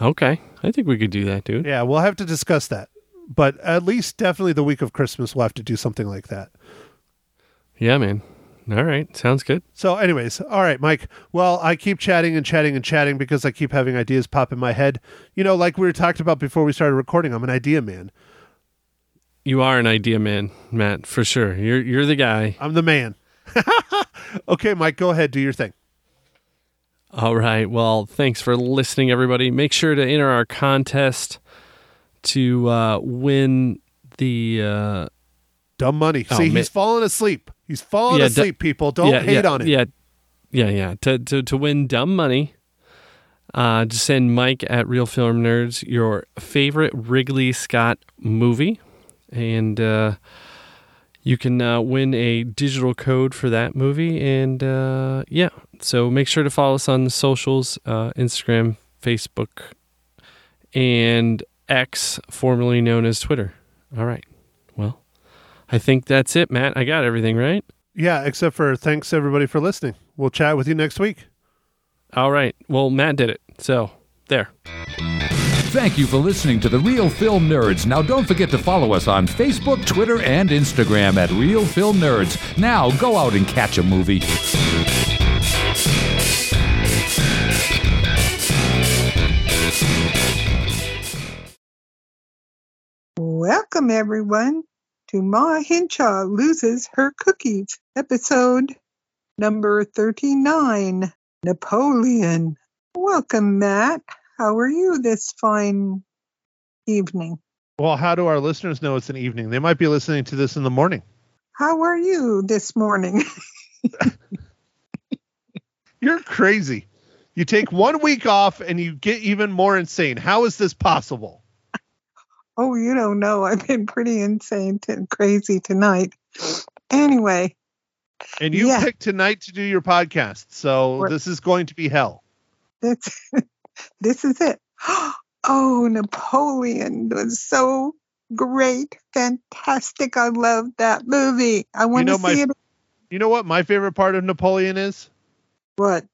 Okay, I think we could do that, dude.
Yeah, we'll have to discuss that. But at least definitely the week of Christmas, we'll have to do something like that.
Yeah, man. All right, sounds good.
So, anyways, all right, Mike. Well, I keep chatting and chatting and chatting because I keep having ideas pop in my head. You know, like we were talked about before we started recording, I'm an idea man.
You are an idea man, Matt, for sure. You're you're the guy.
I'm the man. [laughs] okay, Mike, go ahead, do your thing.
All right. Well, thanks for listening, everybody. Make sure to enter our contest to uh, win the. Uh,
Dumb money.
Oh,
See,
ma-
he's falling asleep. He's falling
Yeah,
asleep, people. Don't
yeah,
hate
yeah,
on it.
Yeah, yeah, yeah. To to to win dumb money, uh, just send Mike at Reel Film Nerds your favorite Ridley Scott movie, and uh, you can uh, win a digital code for that movie. And uh, yeah, so make sure to follow us on the socials: uh, Instagram, Facebook, and X, formerly known as Twitter. All right. Well, I think that's it, Matt. I got everything right.
Yeah, except for thanks everybody for listening. We'll chat with you next week.
All right. Well, Matt did it. So, there.
Thank you for listening to the Reel Film Nerds. Now, don't forget to follow us on Facebook, Twitter, and Instagram at Reel Film Nerds. Now, go out and catch a movie.
Welcome, everyone, to Ma Hinshaw Loses Her Cookies, episode number 39 Napoleon. Welcome, Matt. How are you this fine evening?
Well, how do our listeners know it's an evening? They might be listening to this in the morning.
How are you this morning? [laughs]
You're crazy. You take one week off and you get even more insane. How is this possible?
Oh, you don't know. [laughs] I've been pretty insane and crazy tonight. Anyway,
And you
Yeah.
picked tonight to do your podcast. So
We're-
this is going to be hell.
this, [laughs] this is it. [gasps] Oh, Napoleon was so great, fantastic. I love that movie. I want
know,
to
my-
see it.
You know what my favorite part of Napoleon is?
What?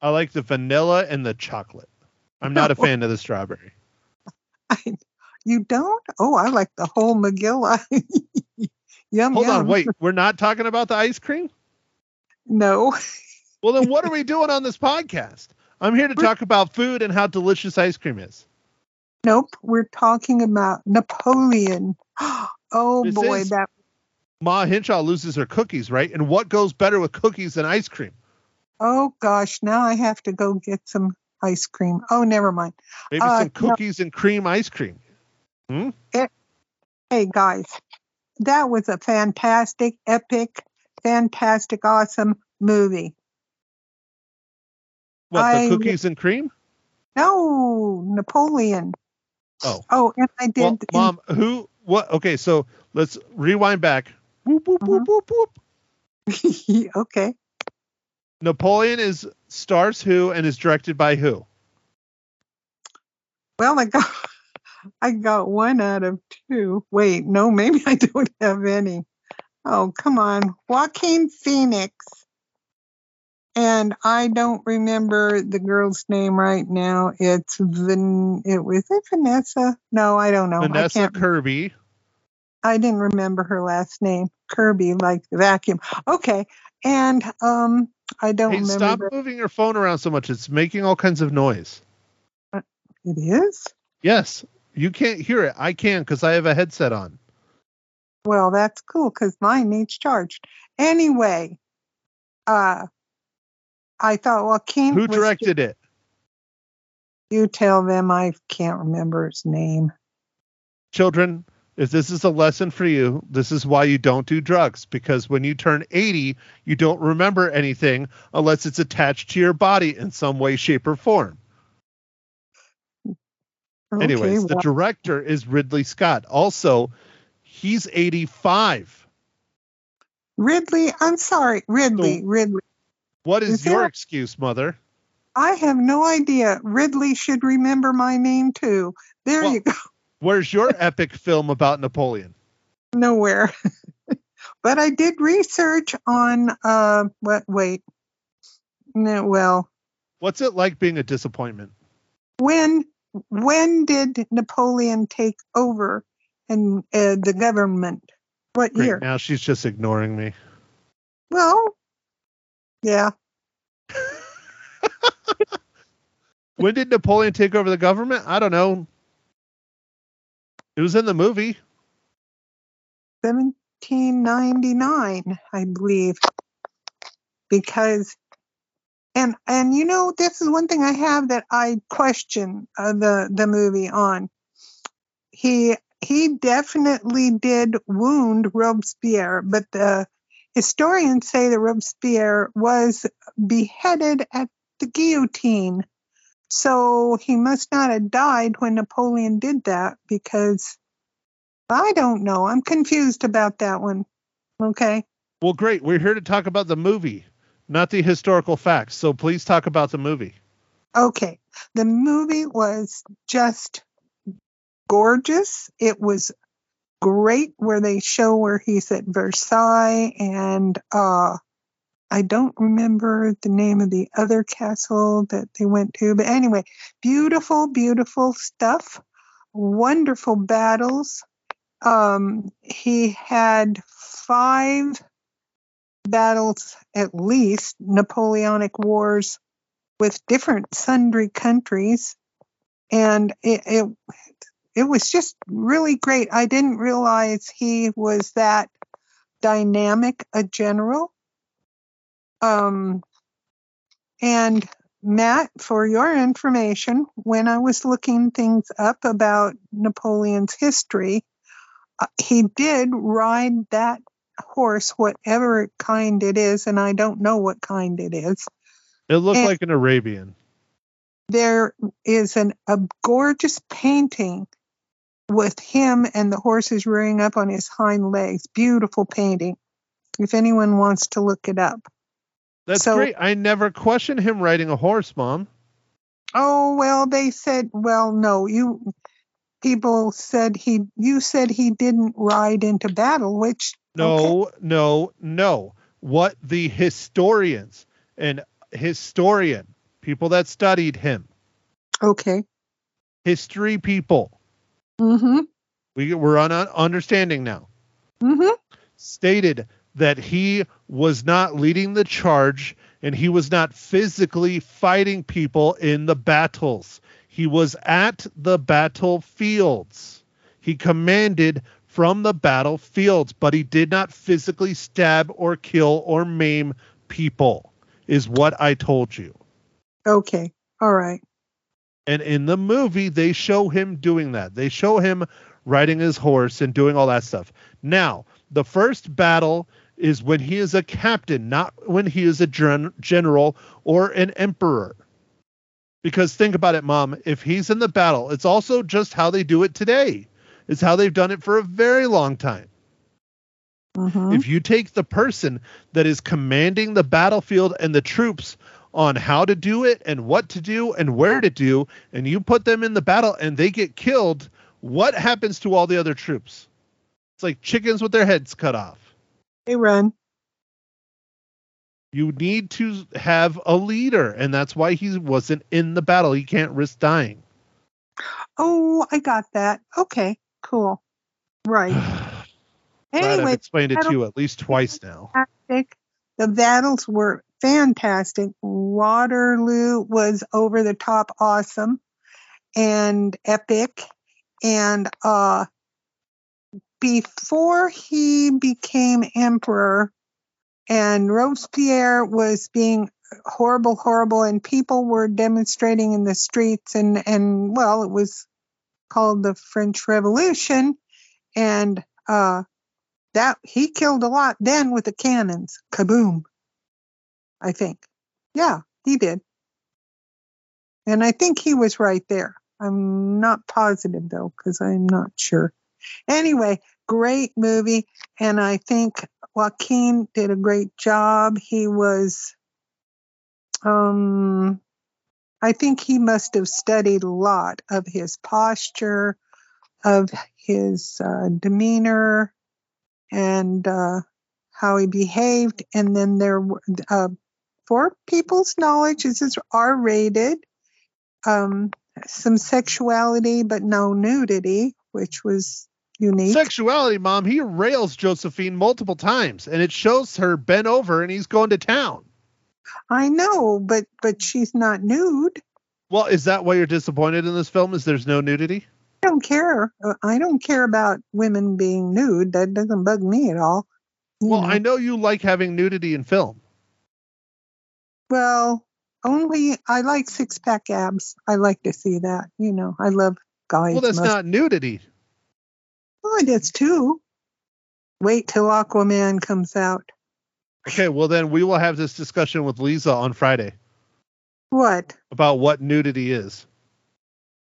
I like the vanilla and the chocolate. I'm not a [laughs] fan of the strawberry.
I, you don't? Oh, I like the whole McGill. [laughs] yum
Hold
yum.
on, wait. We're not talking about the ice cream?
No.
Well, then what are we [laughs] doing on this podcast? I'm here to talk about food and how delicious ice cream is.
Nope. We're talking about Napoleon. [gasps] Oh
This
boy, that
Ma Hinshaw loses her cookies, right? And what goes better with cookies than ice cream?
oh gosh, now I have to go get some ice cream. Oh, never mind.
Maybe
Uh,
some
no.
cookies and cream ice cream.
Hey guys, that was a fantastic, epic, fantastic, awesome movie.
What,
I-
the cookies and cream?
No, Napoleon.
Oh.
Oh, and I did.
Well, Mom, who, what? Okay, so let's rewind back. Whoop, whoop, whoop,
Mhm.
whoop, whoop. [laughs]
okay.
Napoleon is stars who and is directed by who?
Well, I got I got one out of two. Wait, no, [laughs] maybe I don't have any. Oh, come on. Joaquin Phoenix. And I don't remember the girl's name right now. It's Van it was it Vanessa? No, I don't know. I
Vanessa
can't
Kirby.
I didn't remember her last name. Kirby, like the vacuum. Okay. And um I don't
Hey,
remember
stop moving your phone around so much. It's making all kinds of noise.
it is?
Yes, you can't hear it. I can because I have a headset on.
Well, that's cool because mine needs charged. Anyway, uh, I thought Joaquin.
Who
was-
directed it?
You tell them I can't remember his name.
Children, if this is a lesson for you, this is why you don't do drugs because when you turn 80, you don't remember anything unless it's attached to your body in some way, shape, or form. Anyways,
okay,
the director is Ridley Scott. Also, he's 85.
Ridley. I'm sorry, Ridley.
So-
Ridley.
What is
Is
your
a-
excuse, mother?
I have no idea. Ridley should remember my name too. There
Well-
you go. [laughs]
Where's your epic film about Napoleon?
Nowhere. [laughs] but I did research on. Uh, what? Wait. No, well,
What's it like being a disappointment?
when when did Napoleon take over and uh, the government? What
Great,
year?
now she's just ignoring me.
Well, yeah. [laughs]
When did Napoleon take over the government? I don't know. It was in the movie.
1799, I believe. Because and and you know this is one thing I have that I question uh, the the movie on. He he definitely did wound Robespierre, but the historians say that Robespierre was beheaded at the guillotine. So he must not have died when Napoleon did that because I don't know. I'm confused about that one. Okay.
Well, great. We're here to talk about the movie, not the historical facts. So please talk about the movie.
Okay. The movie was just gorgeous. It was great where they show where he's at Versailles and uh I don't remember the name of the other castle that they went to, but anyway, beautiful, beautiful stuff. Wonderful battles. Um, he had five battles at least, Napoleonic Wars with different sundry countries. And it, it, it was just really great. I didn't realize he was that dynamic a general. Um, and Matt, for your information, when I was looking things up about Napoleon's history, uh, he did ride that horse, whatever kind it is, and I don't know what kind it is.
It looked
And-
like an Arabian.
There is an, a gorgeous painting with him and the horses rearing up on his hind legs. Beautiful painting. If anyone wants to look it up.
That's
So-
great. I never questioned him riding a horse, Mom.
Oh well, they said. Well, no, you people said he. You said he didn't ride into battle, which
No, no, no. What the historians and historian, people that studied him,
okay.
history people,
Mm-hmm.
we, we're on on understanding now,
Mm-hmm.
stated that he was not leading the charge and he was not physically fighting people in the battles. He was at the battlefields. He commanded from the battlefields, but he did not physically stab or kill or maim people, is what I told you.
Okay. All right.
And in the movie, they show him doing that. They show him riding his horse and doing all that stuff. Now, the first battle is when he is a captain, not when he is a gen- general or an emperor. Because think about it, mom. If he's in the battle, it's also just how they do it today. It's how they've done it for a very long time.
Mm-hmm.
If you take the person that is commanding the battlefield and the troops on how to do it and what to do and where to do, and you put them in the battle and they get killed, what happens to all the other troops? It's like chickens with their heads cut off.
They run.
You need to have a leader, and that's why he wasn't in the battle. He can't risk dying.
Oh, I got that. Okay, cool. Right. [sighs]
Glad I've explained it to you at least twice now.
fantastic. The battles were fantastic. Waterloo was over the top awesome and epic. And uh, before he became emperor, and Robespierre was being horrible, horrible, and people were demonstrating in the streets, and and well, it was called the French Revolution, and uh, that he killed a lot then with the cannons. Kaboom! I think, yeah, he did, and I think he was right there. I'm not positive though, because I'm not sure. Anyway, great movie, and I think Joaquin did a great job. He was, um, I think he must have studied a lot of his posture, of his uh, demeanor, and uh, how he behaved. And then there were, uh, for people's knowledge, this is R rated. Um, some sexuality, but no nudity, which was unique.
Sexuality, mom. He rails Josephine multiple times, and it shows her bent over, and he's going to town.
I know, but but she's not nude.
Well, is that why you're disappointed in this film? Is there's no nudity?
I don't care. Uh, I don't care about women being nude. That doesn't bug me at all. You
Well,
know.
I know you like having nudity in film.
well, only I like six pack abs. I like to see that. You know, I love guys.
Well, that's
must-
not nudity.
Oh, it is too. Wait till Aquaman comes out.
Okay, well then we will have this discussion with Lisa on Friday
What?
about what nudity is.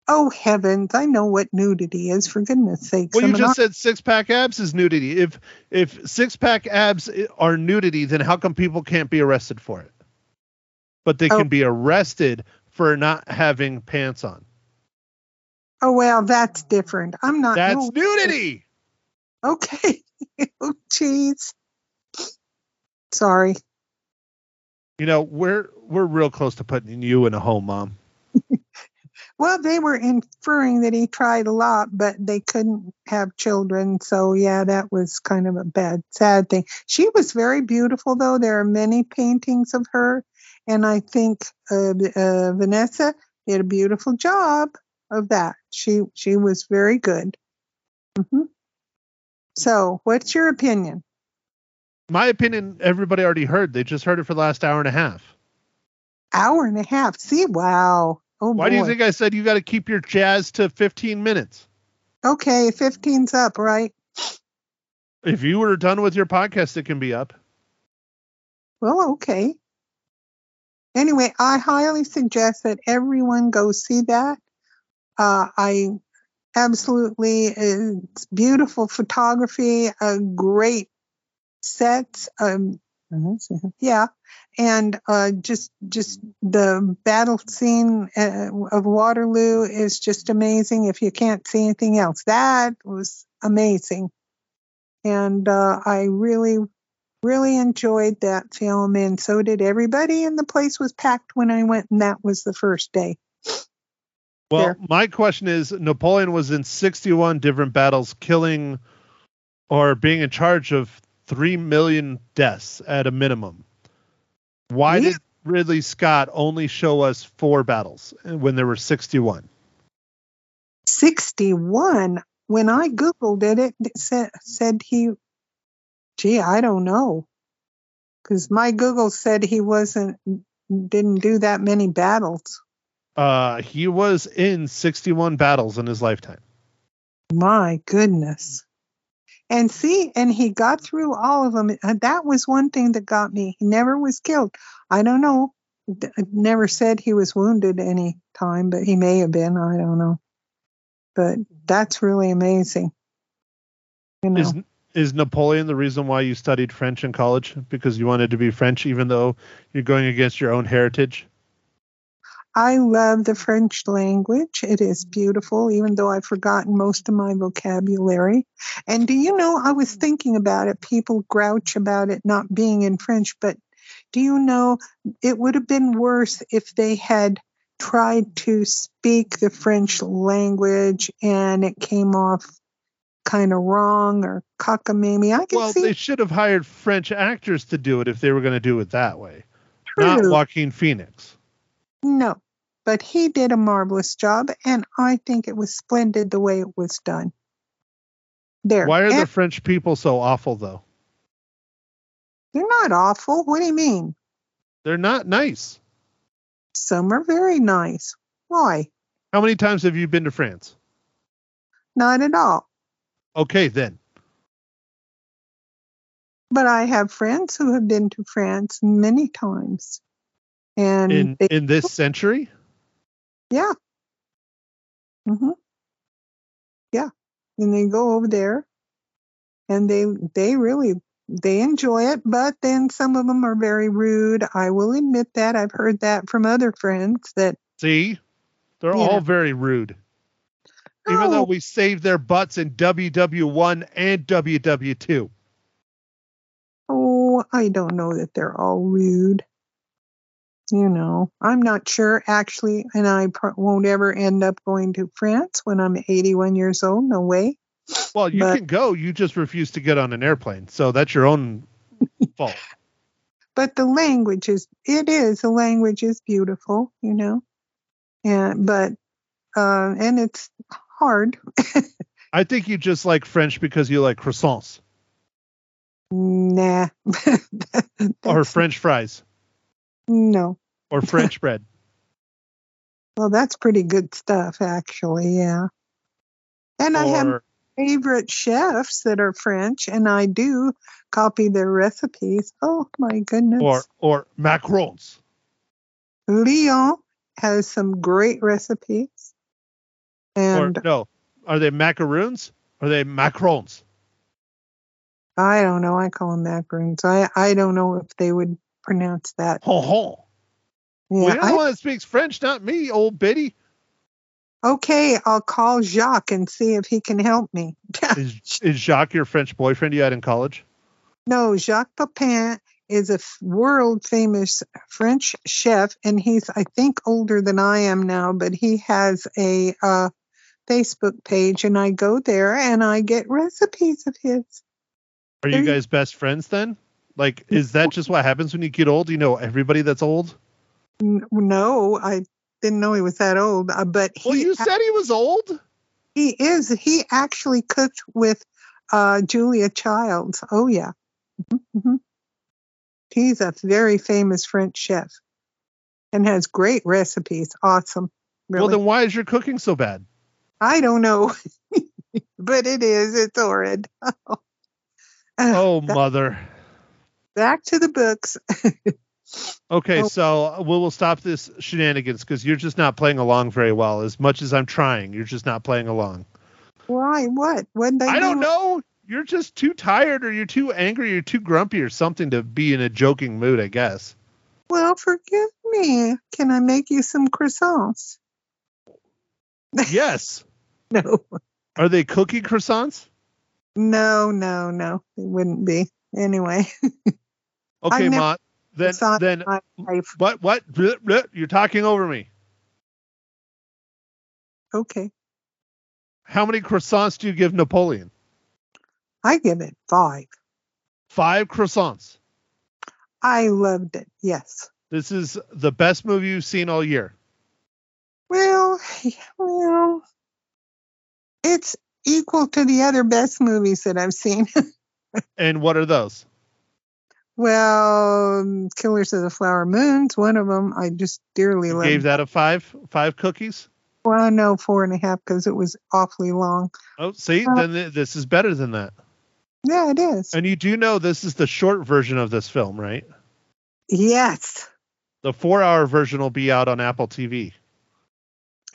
Oh heavens! I know what nudity is. For goodness sakes!
Well, you
I'm an
just said six pack abs is nudity. If if six pack abs are nudity, then how come people can't be arrested for it? But they
Oh.
can be arrested for not having pants on.
Oh well, that's different. I'm not.
That's
no-
nudity. [laughs]
Okay. [laughs] oh, jeez. Sorry.
You know, we're we're real close to putting you in a home, mom. [laughs]
Well, they were inferring that he tried a lot, but they couldn't have children. So, yeah, that was kind of a bad, sad thing. She was very beautiful, though. There are many paintings of her. And I think uh, uh, Vanessa did a beautiful job of that. She she was very good. hmm So, what's your opinion?
My opinion, everybody already heard. They just heard it for the last hour and a half.
Hour and a half. See, wow. Oh,
Why do you think I said you got to keep your jazz to 15 minutes?
Okay, 15's up, right?
If you were done with your podcast, it can be up.
Well, okay. Anyway, I highly suggest that everyone go see that. Uh, I absolutely, it's beautiful photography, a great sets. Um, let's yeah, and uh, just just the battle scene uh, of Waterloo is just amazing. If you can't see anything else, that was amazing, and uh, I really really enjoyed that film and so did everybody and the place was packed when i went and that was the first day
Well,
Fair.
my question is Napoleon was in 61 different battles, killing or being in charge of 3 million deaths at a minimum. Why
Yeah.
did Ridley Scott only show us four battles when there were 61?
61 when i googled it it said, said he gee i don't know because my google said he wasn't didn't do that many battles
Uh, he was in 61 battles in his lifetime.
my goodness and see and he got through all of them and that was one thing that got me. He never was killed. I don't know. Uh, never said he was wounded any time but he may have been i don't know. But that's really amazing. You know.
Is Is Napoleon the reason why you studied French in college? Because you wanted to be French, even though you're going against your own heritage?
I love the French language. It is beautiful, even though I've forgotten most of my vocabulary. And do you know, I was thinking about it. People grouch about it not being in French, but do you know, it would have been worse if they had tried to speak the French language and it came off kind of wrong or cockamamie. I can
Well,
see
they should have hired French actors to do it if they were going to do it that way, not
True.
Joaquin Phoenix.
No, but he did a marvelous job, and I think it was splendid the way it was done. There.
Why are the French people so awful, though?
they're not awful. What do you mean?
They're not nice.
Some are very nice. Why?
How many times have you been to France?
Not at all.
Okay, then.
But I have friends who have been to France many times. And
In
they,
in this century,
yeah. hmm Yeah. And they go over there and they they really they enjoy it, but then some of them are very rude. I will admit that. I've heard that from other friends that
see, they're all very rude. Even though
"Oh,
we saved their butts in WW1 and WW2.
Oh, I don't know that they're all rude. You know, I'm not sure actually, and I pr- won't ever end up going to France when I'm 81 years old. No way.
Well, you
But-
can go, you just refuse to get on an airplane. So that's your own [laughs] fault.
But the language is, it is, the language is beautiful, you know, and, but, uh, and it's hard. [laughs]
I think you just like French because you like croissants
Nah. [laughs]
or French fries
No.
or French [laughs] bread.
Well, that's pretty good stuff, actually. Yeah. And I have favorite chefs that are French, and I do copy their recipes. Oh my goodness!
or or macarons.
Lyon has some great recipes, and
or no, are they macaroons? Are they macarons?
I don't know. I call them macaroons. I I don't know if they would pronounce that.
Ho ho.
Yeah.
well, you're the one that speaks French, not me, old biddy.
okay, I'll call Jacques and see if he can help me. [laughs]
Is, is Jacques your French boyfriend you had in college?
No, Jacques Pépin is a world famous French chef, and he's, I think, older than I am now, but he has a uh, Facebook page, and I go there and I get recipes of his.
Are you- guys best friends then? Like, is that just what happens when you get old? You know everybody that's old?
No, I didn't know he was that old, uh, but he,
Well, you said he was old.
he is. He actually cooked with uh, Julia Childs. Oh, yeah. Mhm, mhm. He's a very famous French chef and has great recipes. Awesome. Really.
Well, then why is your cooking so bad?
I don't know, [laughs] but it is. It's horrid. [laughs]
Oh,
Ba-
mother.
Back to the books.
Okay,
Oh.
so uh, we will stop this shenanigans because you're just not playing along very well. As much as I'm trying, you're just not playing along.
Why? What? When did I, do?
don't know. You're just too tired, or you're too angry, or you're too grumpy, or something to be in a joking mood. I guess.
Well, forgive me. Can I make you some croissants?
Yes. [laughs]
No,
Are they cookie croissants?
no, no, no. It wouldn't be. Anyway, [laughs]
Okay,
never-
Ma. Then, then what? What? Bleh, bleh, You're talking over me.
Okay,
How many croissants do you give Napoleon?
I give it five.
Five croissants.
I loved it. Yes.
This is the best movie you've seen all year.
Well, [laughs] well, it's equal to the other best movies that I've seen. [laughs]
And what are those?
Well, Killers of the Flower Moon's one of them. I just dearly
You
love.
gave that a five? Five cookies?
Well, no, four and a half because it was awfully long.
Oh, see,
Uh,
then th- this is better than that.
Yeah, it is.
And you do know this is the short version of this film, right?
Yes.
The four-hour version will be out on Apple TV.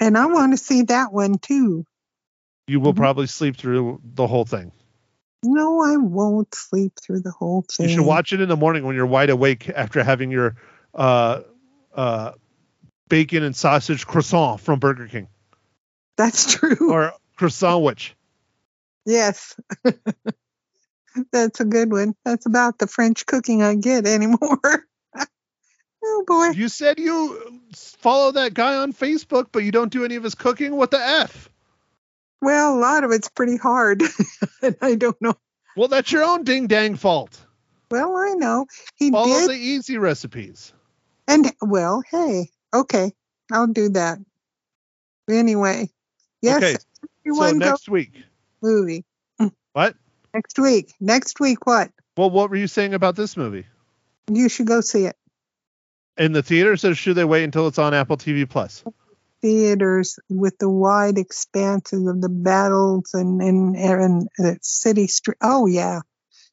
And I want to see that one too.
You will
Mhm.
probably sleep through the whole thing.
No, I won't sleep through the whole thing.
You should watch it in the morning when you're wide awake after having your uh, uh, bacon and sausage croissant from Burger King
That's true.
or Croissan'wich.
yes. [laughs] That's a good one. That's about the French cooking I get anymore. [laughs] oh boy.
You said you follow that guy on Facebook, but you don't do any of his cooking. What the f?
Well, a lot of it's pretty hard. [laughs] and I don't know.
Well, that's your own ding dang fault.
Well, I know. He
Follow
did
the easy recipes.
And well, hey, okay, I'll do that. Anyway, yes,
okay, so next week.
movie
What?
next week. Next week, what?
Well, what were you saying about this movie?
You should go see it.
In the theaters, or should they wait until it's on Apple TV Plus?
Theaters with the wide expanses of the battles and and and the city street. Oh yeah,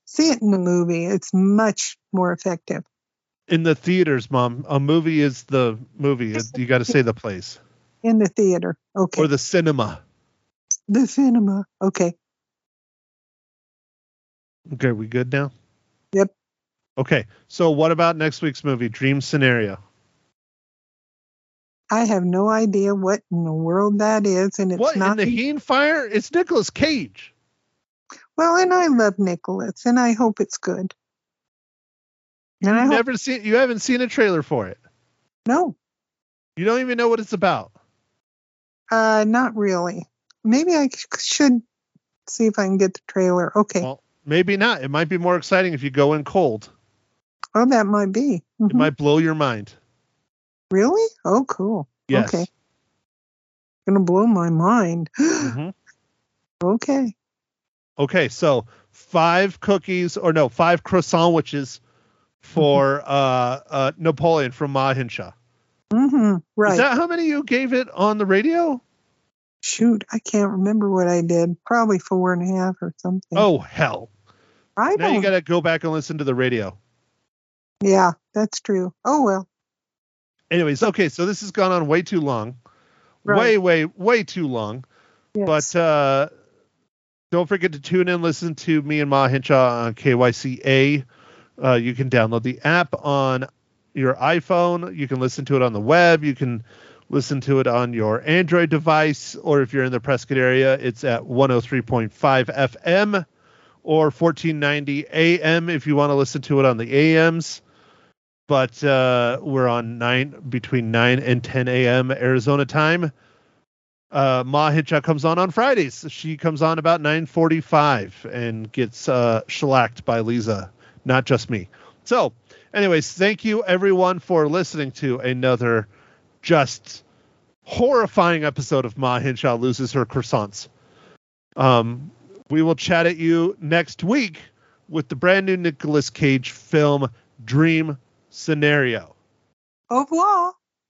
see it in the movie. It's much more effective.
In the theaters, Mom. A movie is the movie. You got to say the place
In the theater. Okay.
or the cinema.
the cinema. Okay.
Okay, we good now?
Yep.
Okay, so what about next week's movie, Dream Scenario?
I have no idea what in the world that is, and it's
what
not
in the Heen Fire? It's Nicolas Cage.
Well, and I love Nicholas, and I hope it's good. And I
You've
hope
never seen. You haven't seen a trailer for it.
no,
You don't even know what it's about.
uh, not really. Maybe I should see if I can get the trailer. Okay,
Well, maybe not. It might be more exciting if you go in cold.
oh, that might be.
It
Mhm.
might blow your mind.
Really? Oh, cool.
Yes.
Okay, gonna blow my mind. [gasps]
Mhm.
okay,
Okay, so five cookies or no, five Croissan'wiches for uh, uh, Napoleon from Ma Hinshaw.
mm-hmm. right.
Is that how many you gave it on the radio?
Shoot, I can't remember what I did. Probably four and a half or something.
Oh hell!
I
Now
don't.
you got to go back and listen to the radio.
yeah, that's true. Oh well.
Anyways, okay, so this has gone on way too long,
Right.
way, way, way too long.
Yes.
But uh, don't forget to tune in, listen to me and Ma Hinshaw on KYCA. Uh, you can download the app on your iPhone. You can listen to it on the web. You can listen to it on your Android device, or if you're in the Prescott area, it's at 103.5 FM or 1490 AM if you want to listen to it on the AMs. But uh, we're on nine between 9 and 10 a.m. Arizona time uh, Ma Hitchcock comes on on Fridays. She comes on about 9:45 and gets uh, shellacked by Lisa, not just me. So, anyways, thank you everyone for listening to another just horrifying episode of Ma Hinshaw loses her croissants. Um, we will chat at you next week with the brand new Nicolas Cage film Dream Scenario.
Au revoir.